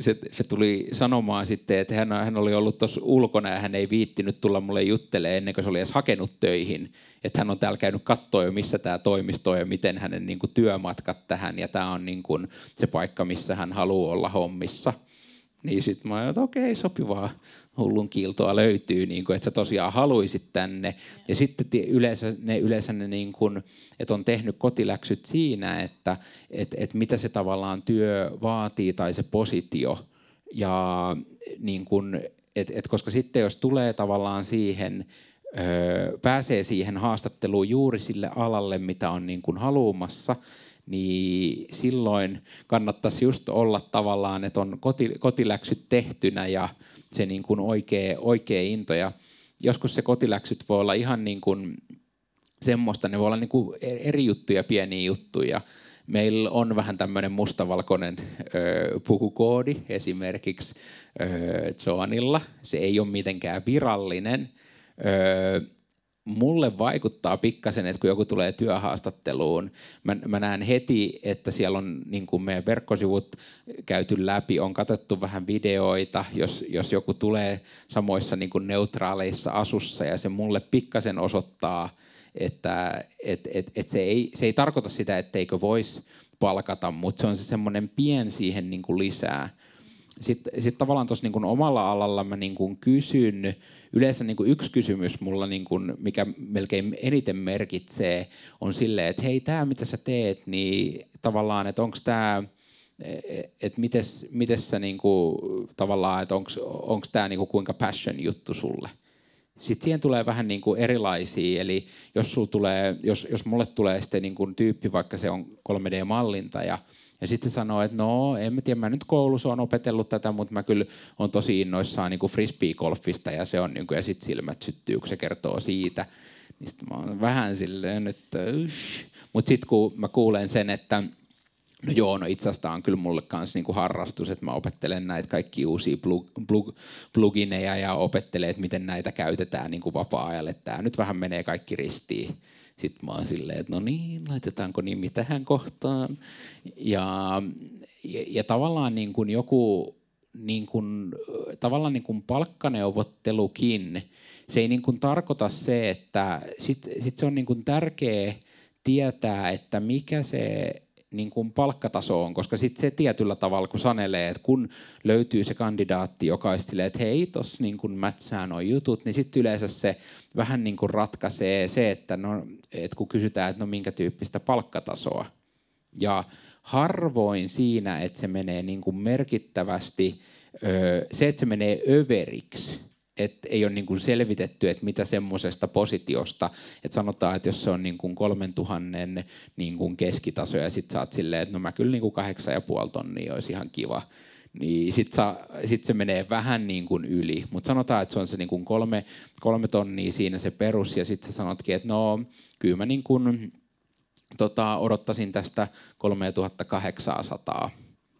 se, se tuli sanomaan sitten, että hän, hän oli ollut tuossa ulkona ja hän ei viittinyt tulla mulle juttelemaan ennen kuin se oli edes hakenut töihin. Että hän on täällä käynyt katsoa jo, missä tämä toimisto on ja miten hänen niin kuin, työmatkat tähän. Ja tämä on niin kuin, se paikka, missä hän haluaa olla hommissa. Niin sitten mä että okei, sopivaa hullun kiiltoa löytyy, niin kuin, että sä tosiaan haluisit tänne. Ja sitten yleensä ne, yleensä ne niin kuin, että on tehnyt kotiläksyt siinä, että et, et mitä se tavallaan työ vaatii tai se positio. Ja niin kuin, et, et koska sitten jos tulee tavallaan siihen, öö, pääsee siihen haastatteluun juuri sille alalle, mitä on niin kuin haluumassa, niin silloin kannattaisi just olla tavallaan, että on koti, kotiläksyt tehtynä ja se niin kuin oikea, oikea into. Ja joskus se kotiläksyt voi olla ihan niin kuin semmoista, ne voi olla niin kuin eri juttuja, pieniä juttuja. Meillä on vähän tämmöinen mustavalkoinen ö, pukukoodi esimerkiksi ö, Joanilla. Se ei ole mitenkään virallinen. Ö, mulle vaikuttaa pikkasen, että kun joku tulee työhaastatteluun, mä, mä näen heti, että siellä on niin kuin meidän verkkosivut käyty läpi, on katsottu vähän videoita, jos, jos joku tulee samoissa niin kuin neutraaleissa asussa ja se mulle pikkasen osoittaa, että et, et, et se, ei, se ei tarkoita sitä, etteikö voisi palkata, mutta se on se semmoinen pien siihen niin kuin lisää. Sitten sit tavallaan tuossa niin omalla alalla mä niin kuin kysyn, yleensä niin kuin yksi kysymys mulla, niin kuin, mikä melkein eniten merkitsee, on silleen, että hei, tämä mitä sä teet, niin tavallaan, että onko tämä että mites, mites sä niinku, tavallaan, että onko tämä niinku kuinka passion juttu sulle. Sitten siihen tulee vähän niinku erilaisia, eli jos, sul tulee, jos, jos mulle tulee sitten niinku tyyppi, vaikka se on 3D-mallintaja, ja sitten se sanoo, että no, en mä tiedä, mä nyt koulussa on opetellut tätä, mutta mä kyllä on tosi innoissaan niin frisbee-golfista ja se on niin kuin, ja sitten silmät syttyy, kun se kertoo siitä. Niin mä oon vähän silleen, että Mutta sitten kun mä kuulen sen, että No joo, no itse asiassa on kyllä mulle kanssa niinku harrastus, että mä opettelen näitä kaikki uusia plug, plug, plugineja ja opettelen, että miten näitä käytetään niinku vapaa-ajalle. Tämä nyt vähän menee kaikki ristiin. Sitten mä oon silleen, että no niin, laitetaanko nimi tähän kohtaan. Ja, ja, ja tavallaan niin kuin joku niin kuin, tavallaan niin kuin palkkaneuvottelukin, se ei niin kuin tarkoita se, että sit, sit se on niin kuin tärkeä tietää, että mikä se niin kuin palkkatasoon, koska sitten se tietyllä tavalla, kun sanelee, että kun löytyy se kandidaatti, joka on silleen, että hei, tuossa niin kuin mätsää nuo jutut, niin sitten yleensä se vähän niin kuin ratkaisee se, että, no, että kun kysytään, että no minkä tyyppistä palkkatasoa. Ja harvoin siinä, että se menee niin kuin merkittävästi, se, että se menee överiksi, että ei ole niin kuin selvitetty, että mitä semmoisesta positiosta, että sanotaan, että jos se on niin kuin 3000 niin kuin keskitaso ja sitten sä oot silleen, että no mä kyllä niin ja puoli tonnia olisi ihan kiva, niin sitten sit se menee vähän niin kuin yli. Mutta sanotaan, että se on se niin kuin kolme, kolme tonnia siinä se perus ja sitten sä sanotkin, että no kyllä mä niin kuin, tota, odottaisin tästä 3800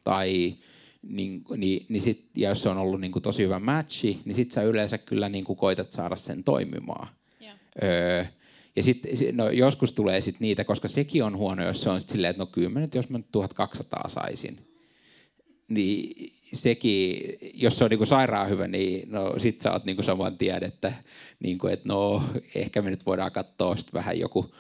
tai niin, niin, niin sit, ja jos se on ollut niin kuin tosi hyvä matchi, niin sitten sä yleensä kyllä niin kuin koitat saada sen toimimaan. Yeah. Öö, ja sitten no, joskus tulee sit niitä, koska sekin on huono, jos se on sit silleen, että no kyllä mä nyt, jos mä nyt 1200 saisin, niin sekin, jos se on niinku sairaan hyvä, niin no sit sä oot niinku saman tien, että, niinku, et no ehkä me nyt voidaan katsoa sit vähän joku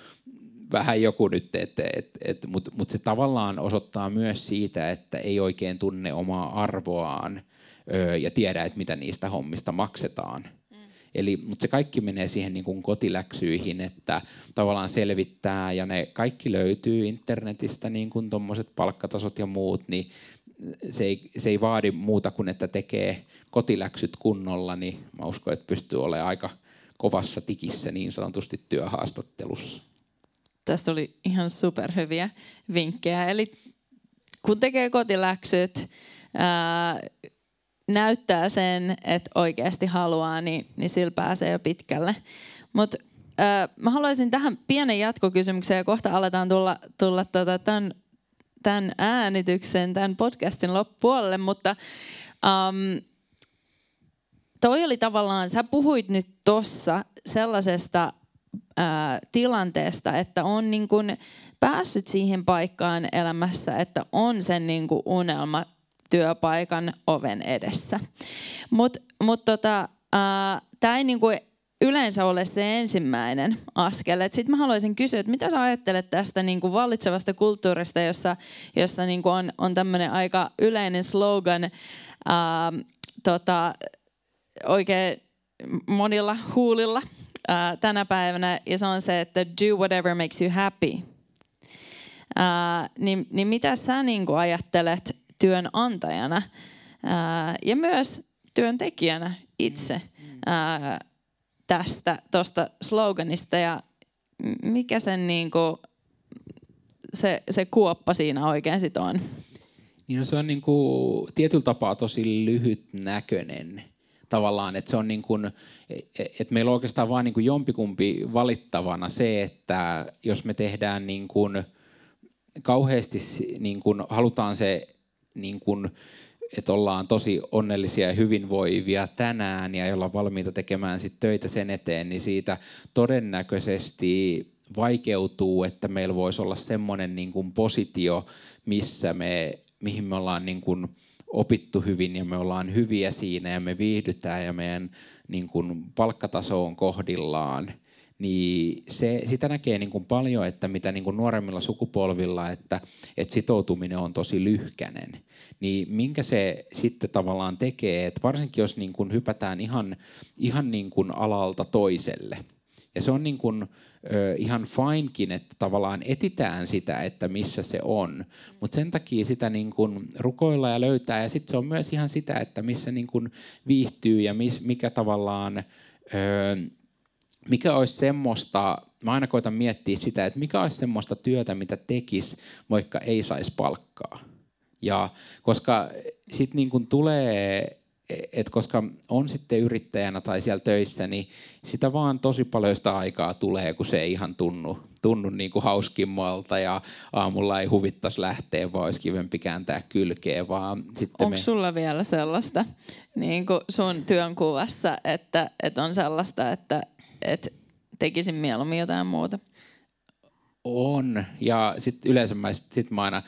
vähän joku nyt, että et, et, mutta mut se tavallaan osoittaa myös siitä, että ei oikein tunne omaa arvoaan öö, ja tiedä, että mitä niistä hommista maksetaan. Mm. Eli, mutta se kaikki menee siihen niin kuin kotiläksyihin, että tavallaan selvittää ja ne kaikki löytyy internetistä, niin kuin tuommoiset palkkatasot ja muut, niin se ei, se ei vaadi muuta kuin, että tekee kotiläksyt kunnolla, niin mä uskon, että pystyy olemaan aika kovassa tikissä niin sanotusti työhaastattelussa. Tästä oli ihan superhyviä vinkkejä. Eli kun tekee kotiläksyt, ää, näyttää sen, että oikeasti haluaa, niin, niin sillä pääsee jo pitkälle. Mutta mä haluaisin tähän pienen jatkokysymyksen ja kohta aletaan tulla, tulla tota, tämän, tämän äänityksen, tämän podcastin loppuolle, mutta um, toi oli tavallaan, sä puhuit nyt tossa sellaisesta ää, tilanteesta, että on niin kun päässyt siihen paikkaan elämässä, että on sen niin unelma työpaikan oven edessä. Mutta mut tota, tämä ei niinku yleensä ole se ensimmäinen askel. Sitten mä haluaisin kysyä, että mitä sä ajattelet tästä niinku vallitsevasta kulttuurista, jossa, jossa niinku on, on tämmöinen aika yleinen slogan ää, tota, oikein monilla huulilla ää, tänä päivänä, ja se on se, että do whatever makes you happy. Ää, niin, niin mitä sä niinku ajattelet työnantajana ää, ja myös työntekijänä itse ää, tästä tuosta sloganista ja mikä sen niin kuin, se, se kuoppa siinä oikein sit on? Niin no se on niin kuin, tietyllä tapaa tosi lyhytnäköinen tavallaan, että se on niin kuin, että meillä on oikeastaan vain niin kuin jompikumpi valittavana se, että jos me tehdään niin kuin kauheasti niin kuin halutaan se niin kuin, että ollaan tosi onnellisia ja hyvinvoivia tänään ja ollaan valmiita tekemään sit töitä sen eteen, niin siitä todennäköisesti vaikeutuu, että meillä voisi olla semmoinen niin kuin positio, missä me, mihin me ollaan niin kuin opittu hyvin ja me ollaan hyviä siinä ja me viihdytään ja meidän niin kuin palkkataso on kohdillaan – niin se, sitä näkee niin kuin paljon, että mitä niin kuin nuoremmilla sukupolvilla, että, että sitoutuminen on tosi lyhkänen. Niin minkä se sitten tavallaan tekee, että varsinkin jos niin kuin hypätään ihan, ihan niin kuin alalta toiselle. Ja se on niin kuin, ö, ihan finekin, että tavallaan etitään sitä, että missä se on. Mutta sen takia sitä niin kuin rukoilla ja löytää. Ja sitten se on myös ihan sitä, että missä niin kuin viihtyy ja mis, mikä tavallaan... Ö, mikä olisi semmoista, mä aina koitan miettiä sitä, että mikä olisi semmoista työtä, mitä tekisi, vaikka ei saisi palkkaa. Ja koska sitten niin tulee, että koska on sitten yrittäjänä tai siellä töissä, niin sitä vaan tosi paljon sitä aikaa tulee, kun se ei ihan tunnu, tunnu niin kuin hauskimmalta ja aamulla ei huvittaisi lähteä, vaan olisi kivempi kääntää kylkeä. Vaan sitten Onko me... sulla vielä sellaista niin kuin sun työnkuvassa, että, että on sellaista, että että tekisin mieluummin jotain muuta. On. Ja sitten yleensä mä, sit, sit mä aina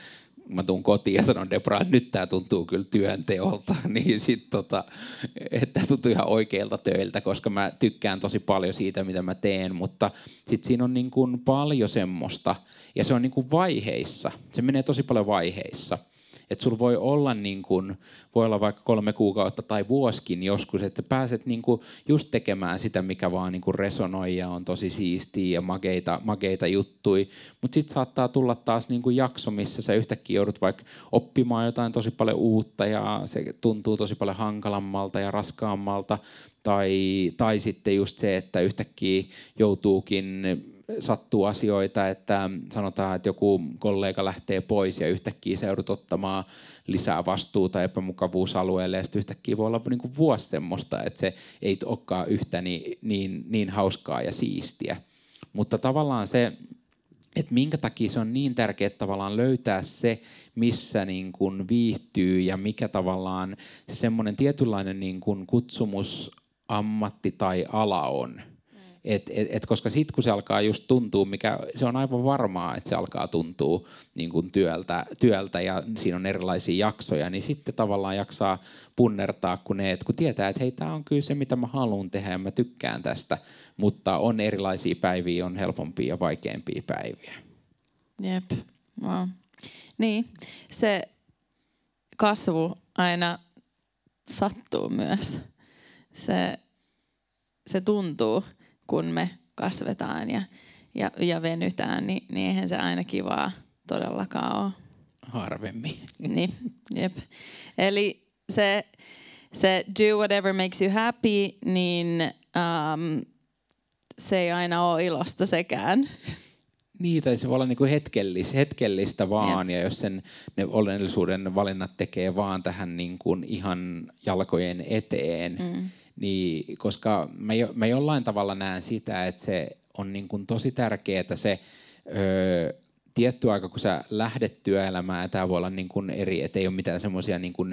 mä tuun kotiin ja sanon Debra, että nyt tämä tuntuu kyllä työnteolta, [LAUGHS] niin sitten tota, että tuntuu ihan oikeilta töiltä, koska mä tykkään tosi paljon siitä, mitä mä teen, mutta sitten siinä on niin kuin paljon semmoista, ja se on niin kuin vaiheissa, se menee tosi paljon vaiheissa. Että sulla voi olla, niin kun, voi olla vaikka kolme kuukautta tai vuoskin joskus, että sä pääset niin kun just tekemään sitä, mikä vaan niin kun resonoi ja on tosi siistiä ja makeita, makeita juttui. Mutta sitten saattaa tulla taas niin kun jakso, missä sä yhtäkkiä joudut vaikka oppimaan jotain tosi paljon uutta ja se tuntuu tosi paljon hankalammalta ja raskaammalta. Tai, tai sitten just se, että yhtäkkiä joutuukin sattuu asioita, että sanotaan, että joku kollega lähtee pois ja yhtäkkiä se joudut ottamaan lisää vastuuta epämukavuusalueelle ja sitten yhtäkkiä voi olla niin kuin vuosi semmoista, että se ei olekaan yhtä niin, niin, niin hauskaa ja siistiä. Mutta tavallaan se, että minkä takia se on niin tärkeää tavallaan löytää se, missä niin kuin viihtyy ja mikä tavallaan se semmoinen tietynlainen niin kuin kutsumus, ammatti tai ala on – et, et, et koska sitten kun se alkaa just tuntua, mikä se on aivan varmaa, että se alkaa tuntua niin kuin työltä, työltä ja siinä on erilaisia jaksoja, niin sitten tavallaan jaksaa punnertaa, kun, ne, et kun tietää, että hei, tämä on kyllä se, mitä mä haluan tehdä ja mä tykkään tästä, mutta on erilaisia päiviä, on helpompia ja vaikeampia päiviä. Jep, wow. Niin, se kasvu aina sattuu myös. Se se tuntuu, kun me kasvetaan ja, ja, ja venytään, niin, niin eihän se aina kivaa todellakaan ole. Harvemmin. Niin, jep. Eli se, se do whatever makes you happy, niin um, se ei aina ole ilosta sekään. Niin, tai se voi olla niinku hetkellis, hetkellistä vaan, ja, ja jos sen ne onnellisuuden valinnat tekee vaan tähän niinku ihan jalkojen eteen, mm. Niin, koska mä, jo, mä jollain tavalla näen sitä, että se on niinku tosi tärkeää se öö, tietty aika, kun sä lähdet työelämään, ja tämä voi olla niinku eri, että ei ole mitään semmoisia niinku,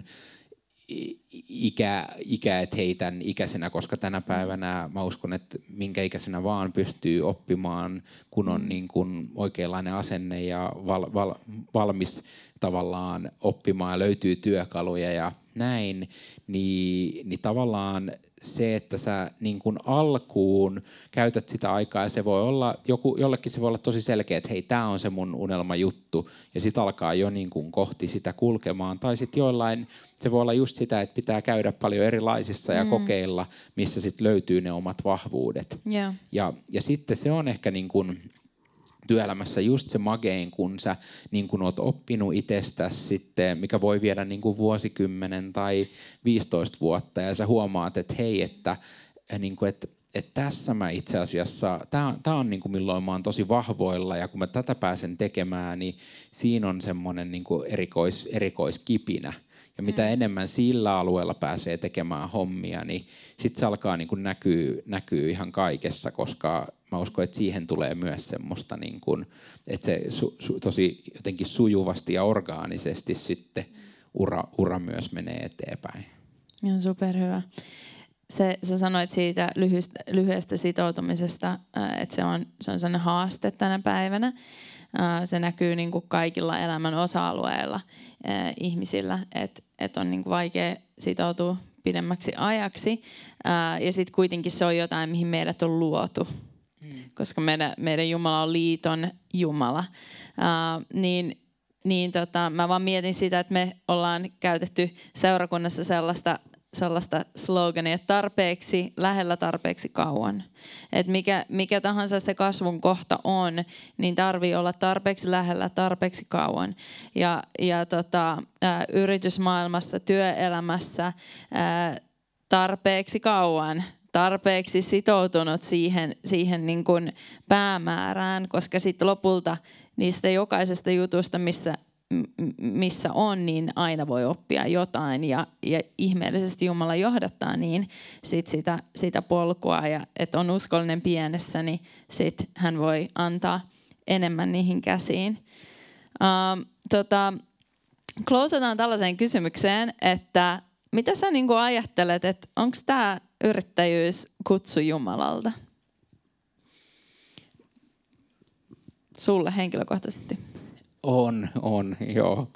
ikä, ikä, että heitän ikäisenä, koska tänä päivänä mä uskon, että minkä ikäisenä vaan pystyy oppimaan, kun on mm. niin kuin oikeanlainen asenne ja val, val, valmis tavallaan oppimaan ja löytyy työkaluja ja näin, niin, niin tavallaan se, että sä niin kuin alkuun käytät sitä aikaa ja se voi olla, joku, jollekin se voi olla tosi selkeä, että hei, tämä on se mun unelma juttu ja sitten alkaa jo niin kuin kohti sitä kulkemaan. Tai sitten joillain se voi olla just sitä, että pitää käydä paljon erilaisissa ja mm. kokeilla, missä sitten löytyy ne omat vahvuudet. Yeah. Ja, ja sitten se on ehkä niin kuin, työelämässä just se magein, kun sä niin kun oot oppinut itsestäsi sitten, mikä voi viedä niin kuin vuosikymmenen tai 15 vuotta ja sä huomaat, että hei, että, niin kuin, että että tässä mä itse asiassa, tämä, on niin kuin milloin mä oon tosi vahvoilla ja kun mä tätä pääsen tekemään, niin siinä on semmoinen niin erikois, erikoiskipinä. Ja mitä mm. enemmän sillä alueella pääsee tekemään hommia, niin sitten se alkaa niin kuin näkyy, näkyy ihan kaikessa, koska mä uskon, että siihen tulee myös semmoista, niin kuin, että se su, su, tosi jotenkin sujuvasti ja orgaanisesti sitten ura, ura myös menee eteenpäin. Ihan superhyvä. Se, sä sanoit siitä lyhyestä, lyhyestä sitoutumisesta, että se on, se on sellainen haaste tänä päivänä. Se näkyy niin kuin kaikilla elämän osa-alueilla ihmisillä, että et on niin kuin vaikea sitoutua pidemmäksi ajaksi. Ja sitten kuitenkin se on jotain, mihin meidät on luotu mm. koska meidän, meidän Jumala on liiton Jumala. Uh, niin niin tota, mä vaan mietin sitä, että me ollaan käytetty seurakunnassa sellaista, sellaista slogania, että tarpeeksi, lähellä tarpeeksi kauan. Et mikä, mikä tahansa se kasvun kohta on, niin tarvii olla tarpeeksi lähellä tarpeeksi kauan. Ja, ja tota, yritysmaailmassa, työelämässä tarpeeksi kauan tarpeeksi sitoutunut siihen, siihen niin kuin päämäärään, koska sitten lopulta niistä jokaisesta jutusta, missä, missä on, niin aina voi oppia jotain ja, ja ihmeellisesti Jumala johdattaa niin sit sitä, sitä polkua ja että on uskollinen pienessä, niin sit hän voi antaa enemmän niihin käsiin. Uh, tota, Closetaan tällaiseen kysymykseen, että mitä sä niin ajattelet, että onko tämä yrittäjyys kutsu Jumalalta? Sulle henkilökohtaisesti. On, on, joo.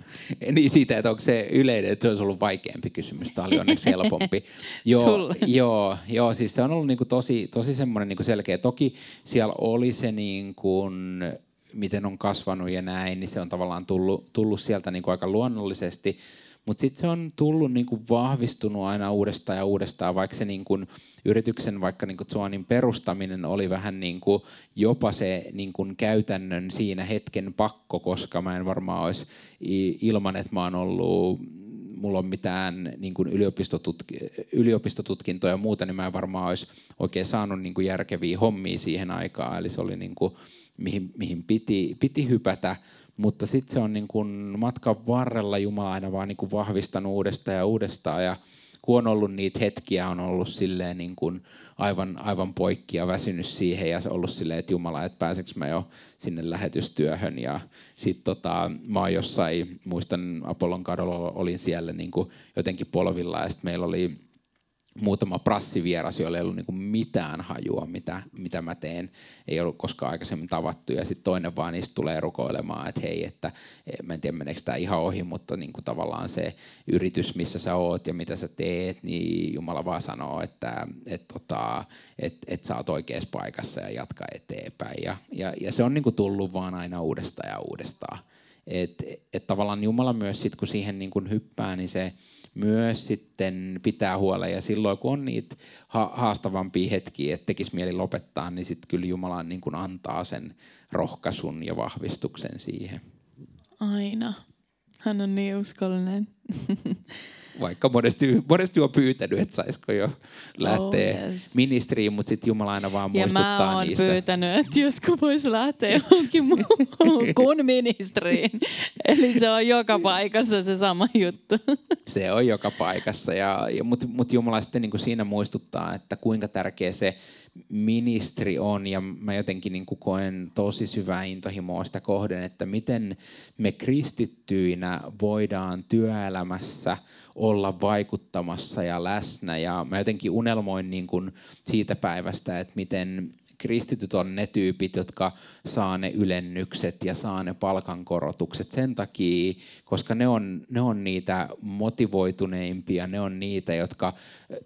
Niin siitä, että onko se yleinen, että se olisi ollut vaikeampi kysymys. Tämä oli onneksi helpompi. [LAUGHS] joo, joo, joo, siis se on ollut niinku tosi, tosi semmoinen niinku selkeä. Toki siellä oli se, niinku, miten on kasvanut ja näin, niin se on tavallaan tullut, tullut sieltä niinku aika luonnollisesti. Mutta sitten se on tullut niinku vahvistunut aina uudestaan ja uudestaan, vaikka se niinku yrityksen vaikka niinku Zuanin perustaminen oli vähän niinku jopa se niinku käytännön siinä hetken pakko, koska mä en varmaan olisi ilman, että mä oon ollut mulla on mitään niin kuin yliopistotutk- yliopistotutkintoja ja muuta, niin mä en varmaan olisi oikein saanut niin kuin järkeviä hommia siihen aikaan. Eli se oli niin kuin, mihin, mihin piti, piti hypätä. Mutta sitten se on niin kuin matkan varrella Jumala aina vaan niin vahvistanut uudestaan ja uudestaan. Ja kun on ollut niitä hetkiä, on ollut silleen niin kuin aivan, aivan poikki ja väsynyt siihen ja se on ollut silleen, että Jumala, että pääsekö mä jo sinne lähetystyöhön. Ja sitten tota, mä oon jossain, muistan Apollon kadolla olin siellä niin jotenkin polvilla ja sitten meillä oli muutama prassivieras, joilla ei ollut niinku mitään hajua, mitä, mitä mä teen. Ei ollut koskaan aikaisemmin tavattu. Ja sitten toinen vaan niistä tulee rukoilemaan, että hei, että e, mä en tiedä meneekö tämä ihan ohi, mutta niinku tavallaan se yritys, missä sä oot ja mitä sä teet, niin Jumala vaan sanoo, että et, tota, et, et sä oot oikeassa paikassa ja jatka eteenpäin. Ja, ja, ja se on niinku tullut vaan aina uudestaan ja uudestaan. et, et tavallaan Jumala myös sit, kun siihen niin kuin hyppää, niin se myös sitten pitää huolen. Ja silloin, kun on niitä ha- haastavampia hetkiä, että tekisi mieli lopettaa, niin sitten kyllä Jumala niin kuin antaa sen rohkaisun ja vahvistuksen siihen. Aina. Hän on niin uskollinen. [LAUGHS] Vaikka monesti, monesti on pyytänyt, että saisiko jo lähteä oh, yes. ministeriin, mutta sitten Jumala aina vaan muistuttaa niissä. Ja mä oon niissä. pyytänyt, että josko voisi lähteä johonkin muuhun [LAUGHS] kuin ministeriin. Eli se on joka paikassa se sama juttu. Se on joka paikassa, ja, ja, mutta mut Jumala sitten niin kuin siinä muistuttaa, että kuinka tärkeä se ministeri on ja mä jotenkin niin kuin koen tosi syvää intohimoa sitä kohden, että miten me kristittyinä voidaan työelämässä olla vaikuttamassa ja läsnä. Ja mä jotenkin unelmoin niin kuin siitä päivästä, että miten kristityt on ne tyypit, jotka saa ne ylennykset ja saa ne palkankorotukset sen takia, koska ne on, ne on niitä motivoituneimpia, ne on niitä, jotka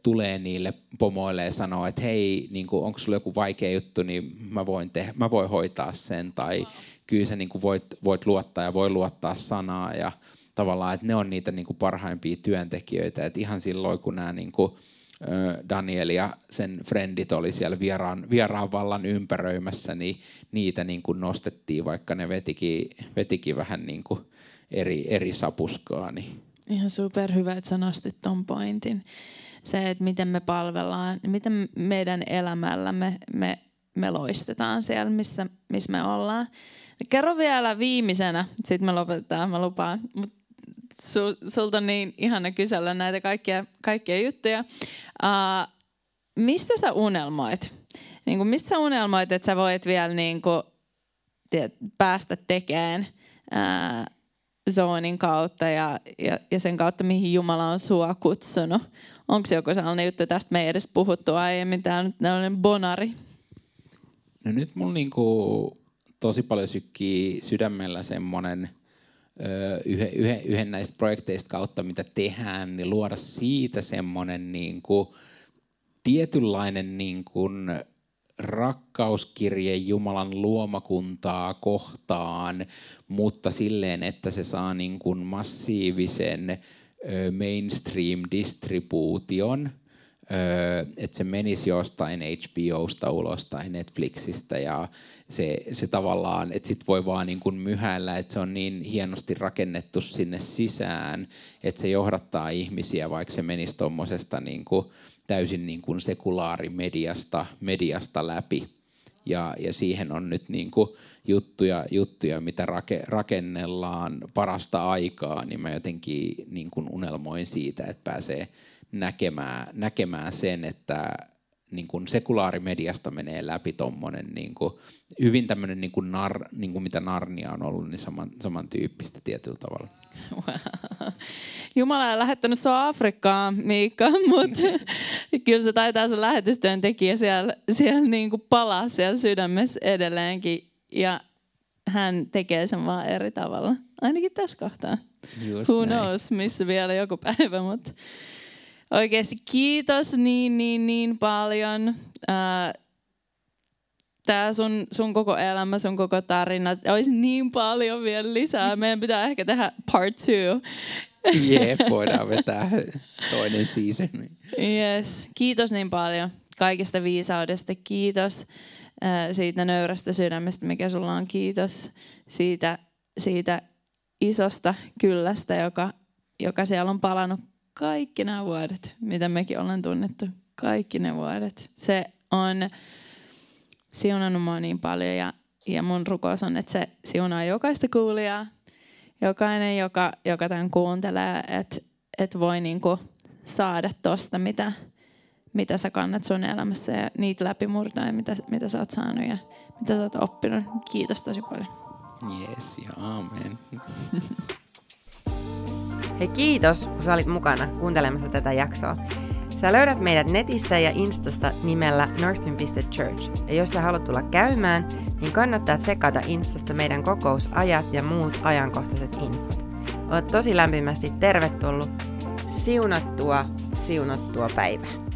tulee niille pomoille ja sanoo, että hei, niin onko sulla joku vaikea juttu, niin mä voin, te- mä voin hoitaa sen, tai kyllä sä niin voit, voit luottaa ja voi luottaa sanaa, ja tavallaan, että ne on niitä niin parhaimpia työntekijöitä, että ihan silloin, kun nämä niin kuin, Daniel ja sen frendit oli siellä vieraan, vieraan vallan ympäröimässä, niin niitä niin kuin nostettiin, vaikka ne vetikin, vetikin vähän niin kuin eri, eri sapuskaa. Niin. Ihan super hyvä, että sä nostit ton pointin. Se, että miten me palvellaan, miten meidän elämällä me, me, me loistetaan siellä, missä, missä me ollaan. Kerro vielä viimeisenä, sitten me lopetetaan, mä lupaan. Mut sul, sulta on niin ihana kysellä näitä kaikkia, kaikkia juttuja. Uh, mistä sä unelmoit? Niin kuin, mistä sä unelmoit, että sä voit vielä niin kuin, tiedät, päästä tekemään uh, zoonin kautta ja, ja, ja sen kautta, mihin Jumala on sua kutsunut? Onko joku sellainen juttu, tästä me ei edes puhuttu aiemmin, tämä on tällainen bonari? No nyt mulla niinku tosi paljon sykkii sydämellä semmoinen – yhden, näistä projekteista kautta, mitä tehdään, niin luoda siitä semmoinen niin kuin, tietynlainen niin kuin, rakkauskirje Jumalan luomakuntaa kohtaan, mutta silleen, että se saa niin kuin massiivisen mainstream-distribuution – että se menisi jostain HBOsta ulos tai Netflixistä ja se, se tavallaan, että sit voi vaan niin kuin myhäillä, että se on niin hienosti rakennettu sinne sisään, että se johdattaa ihmisiä, vaikka se menisi tuommoisesta niin täysin niin kuin sekulaarimediasta mediasta läpi. Ja, ja siihen on nyt niin kuin juttuja, juttuja, mitä rake, rakennellaan parasta aikaa, niin mä jotenkin niin kuin unelmoin siitä, että pääsee näkemään, näkemään sen, että niin kuin sekulaarimediasta menee läpi tuommoinen niin kuin, hyvin tämmöinen niin kuin nar, niin kuin mitä Narnia on ollut, niin saman, samantyyppistä tietyllä tavalla. Wow. Jumala on lähettänyt sinua Afrikkaan, Miikka, [LAUGHS] mutta kyllä se taitaa sun lähetystyöntekijä siellä, siellä niin kuin palaa siellä sydämessä edelleenkin. Ja hän tekee sen vaan eri tavalla. Ainakin tässä kohtaa. Just Who näin. knows, missä vielä joku päivä, mutta Oikeasti kiitos niin, niin, niin paljon. Tämä sun, sun koko elämä, sun koko tarina, olisi niin paljon vielä lisää. Meidän pitää ehkä tehdä part two. Jep, voidaan vetää toinen season. Yes. Kiitos niin paljon kaikesta viisaudesta. Kiitos siitä nöyrästä sydämestä, mikä sulla on. Kiitos siitä, siitä isosta kyllästä, joka, joka siellä on palannut kaikki nämä vuodet, mitä mekin ollaan tunnettu, kaikki ne vuodet. Se on siunannut mua niin paljon ja, ja mun rukous on, että se siunaa jokaista kuulijaa, jokainen, joka, joka tämän kuuntelee, että et voi niinku saada tosta, mitä, mitä sä kannat sun elämässä ja niitä läpimurtoja, mitä, mitä sä oot saanut ja mitä sä oot oppinut. Kiitos tosi paljon. Yes ja amen. [LAUGHS] Hei kiitos, kun sä olit mukana kuuntelemassa tätä jaksoa. Sä löydät meidät netissä ja Instasta nimellä northwind.church. Ja jos sä haluat tulla käymään, niin kannattaa tsekata Instasta meidän kokousajat ja muut ajankohtaiset infot. Oot tosi lämpimästi tervetullut. Siunattua, siunattua päivää.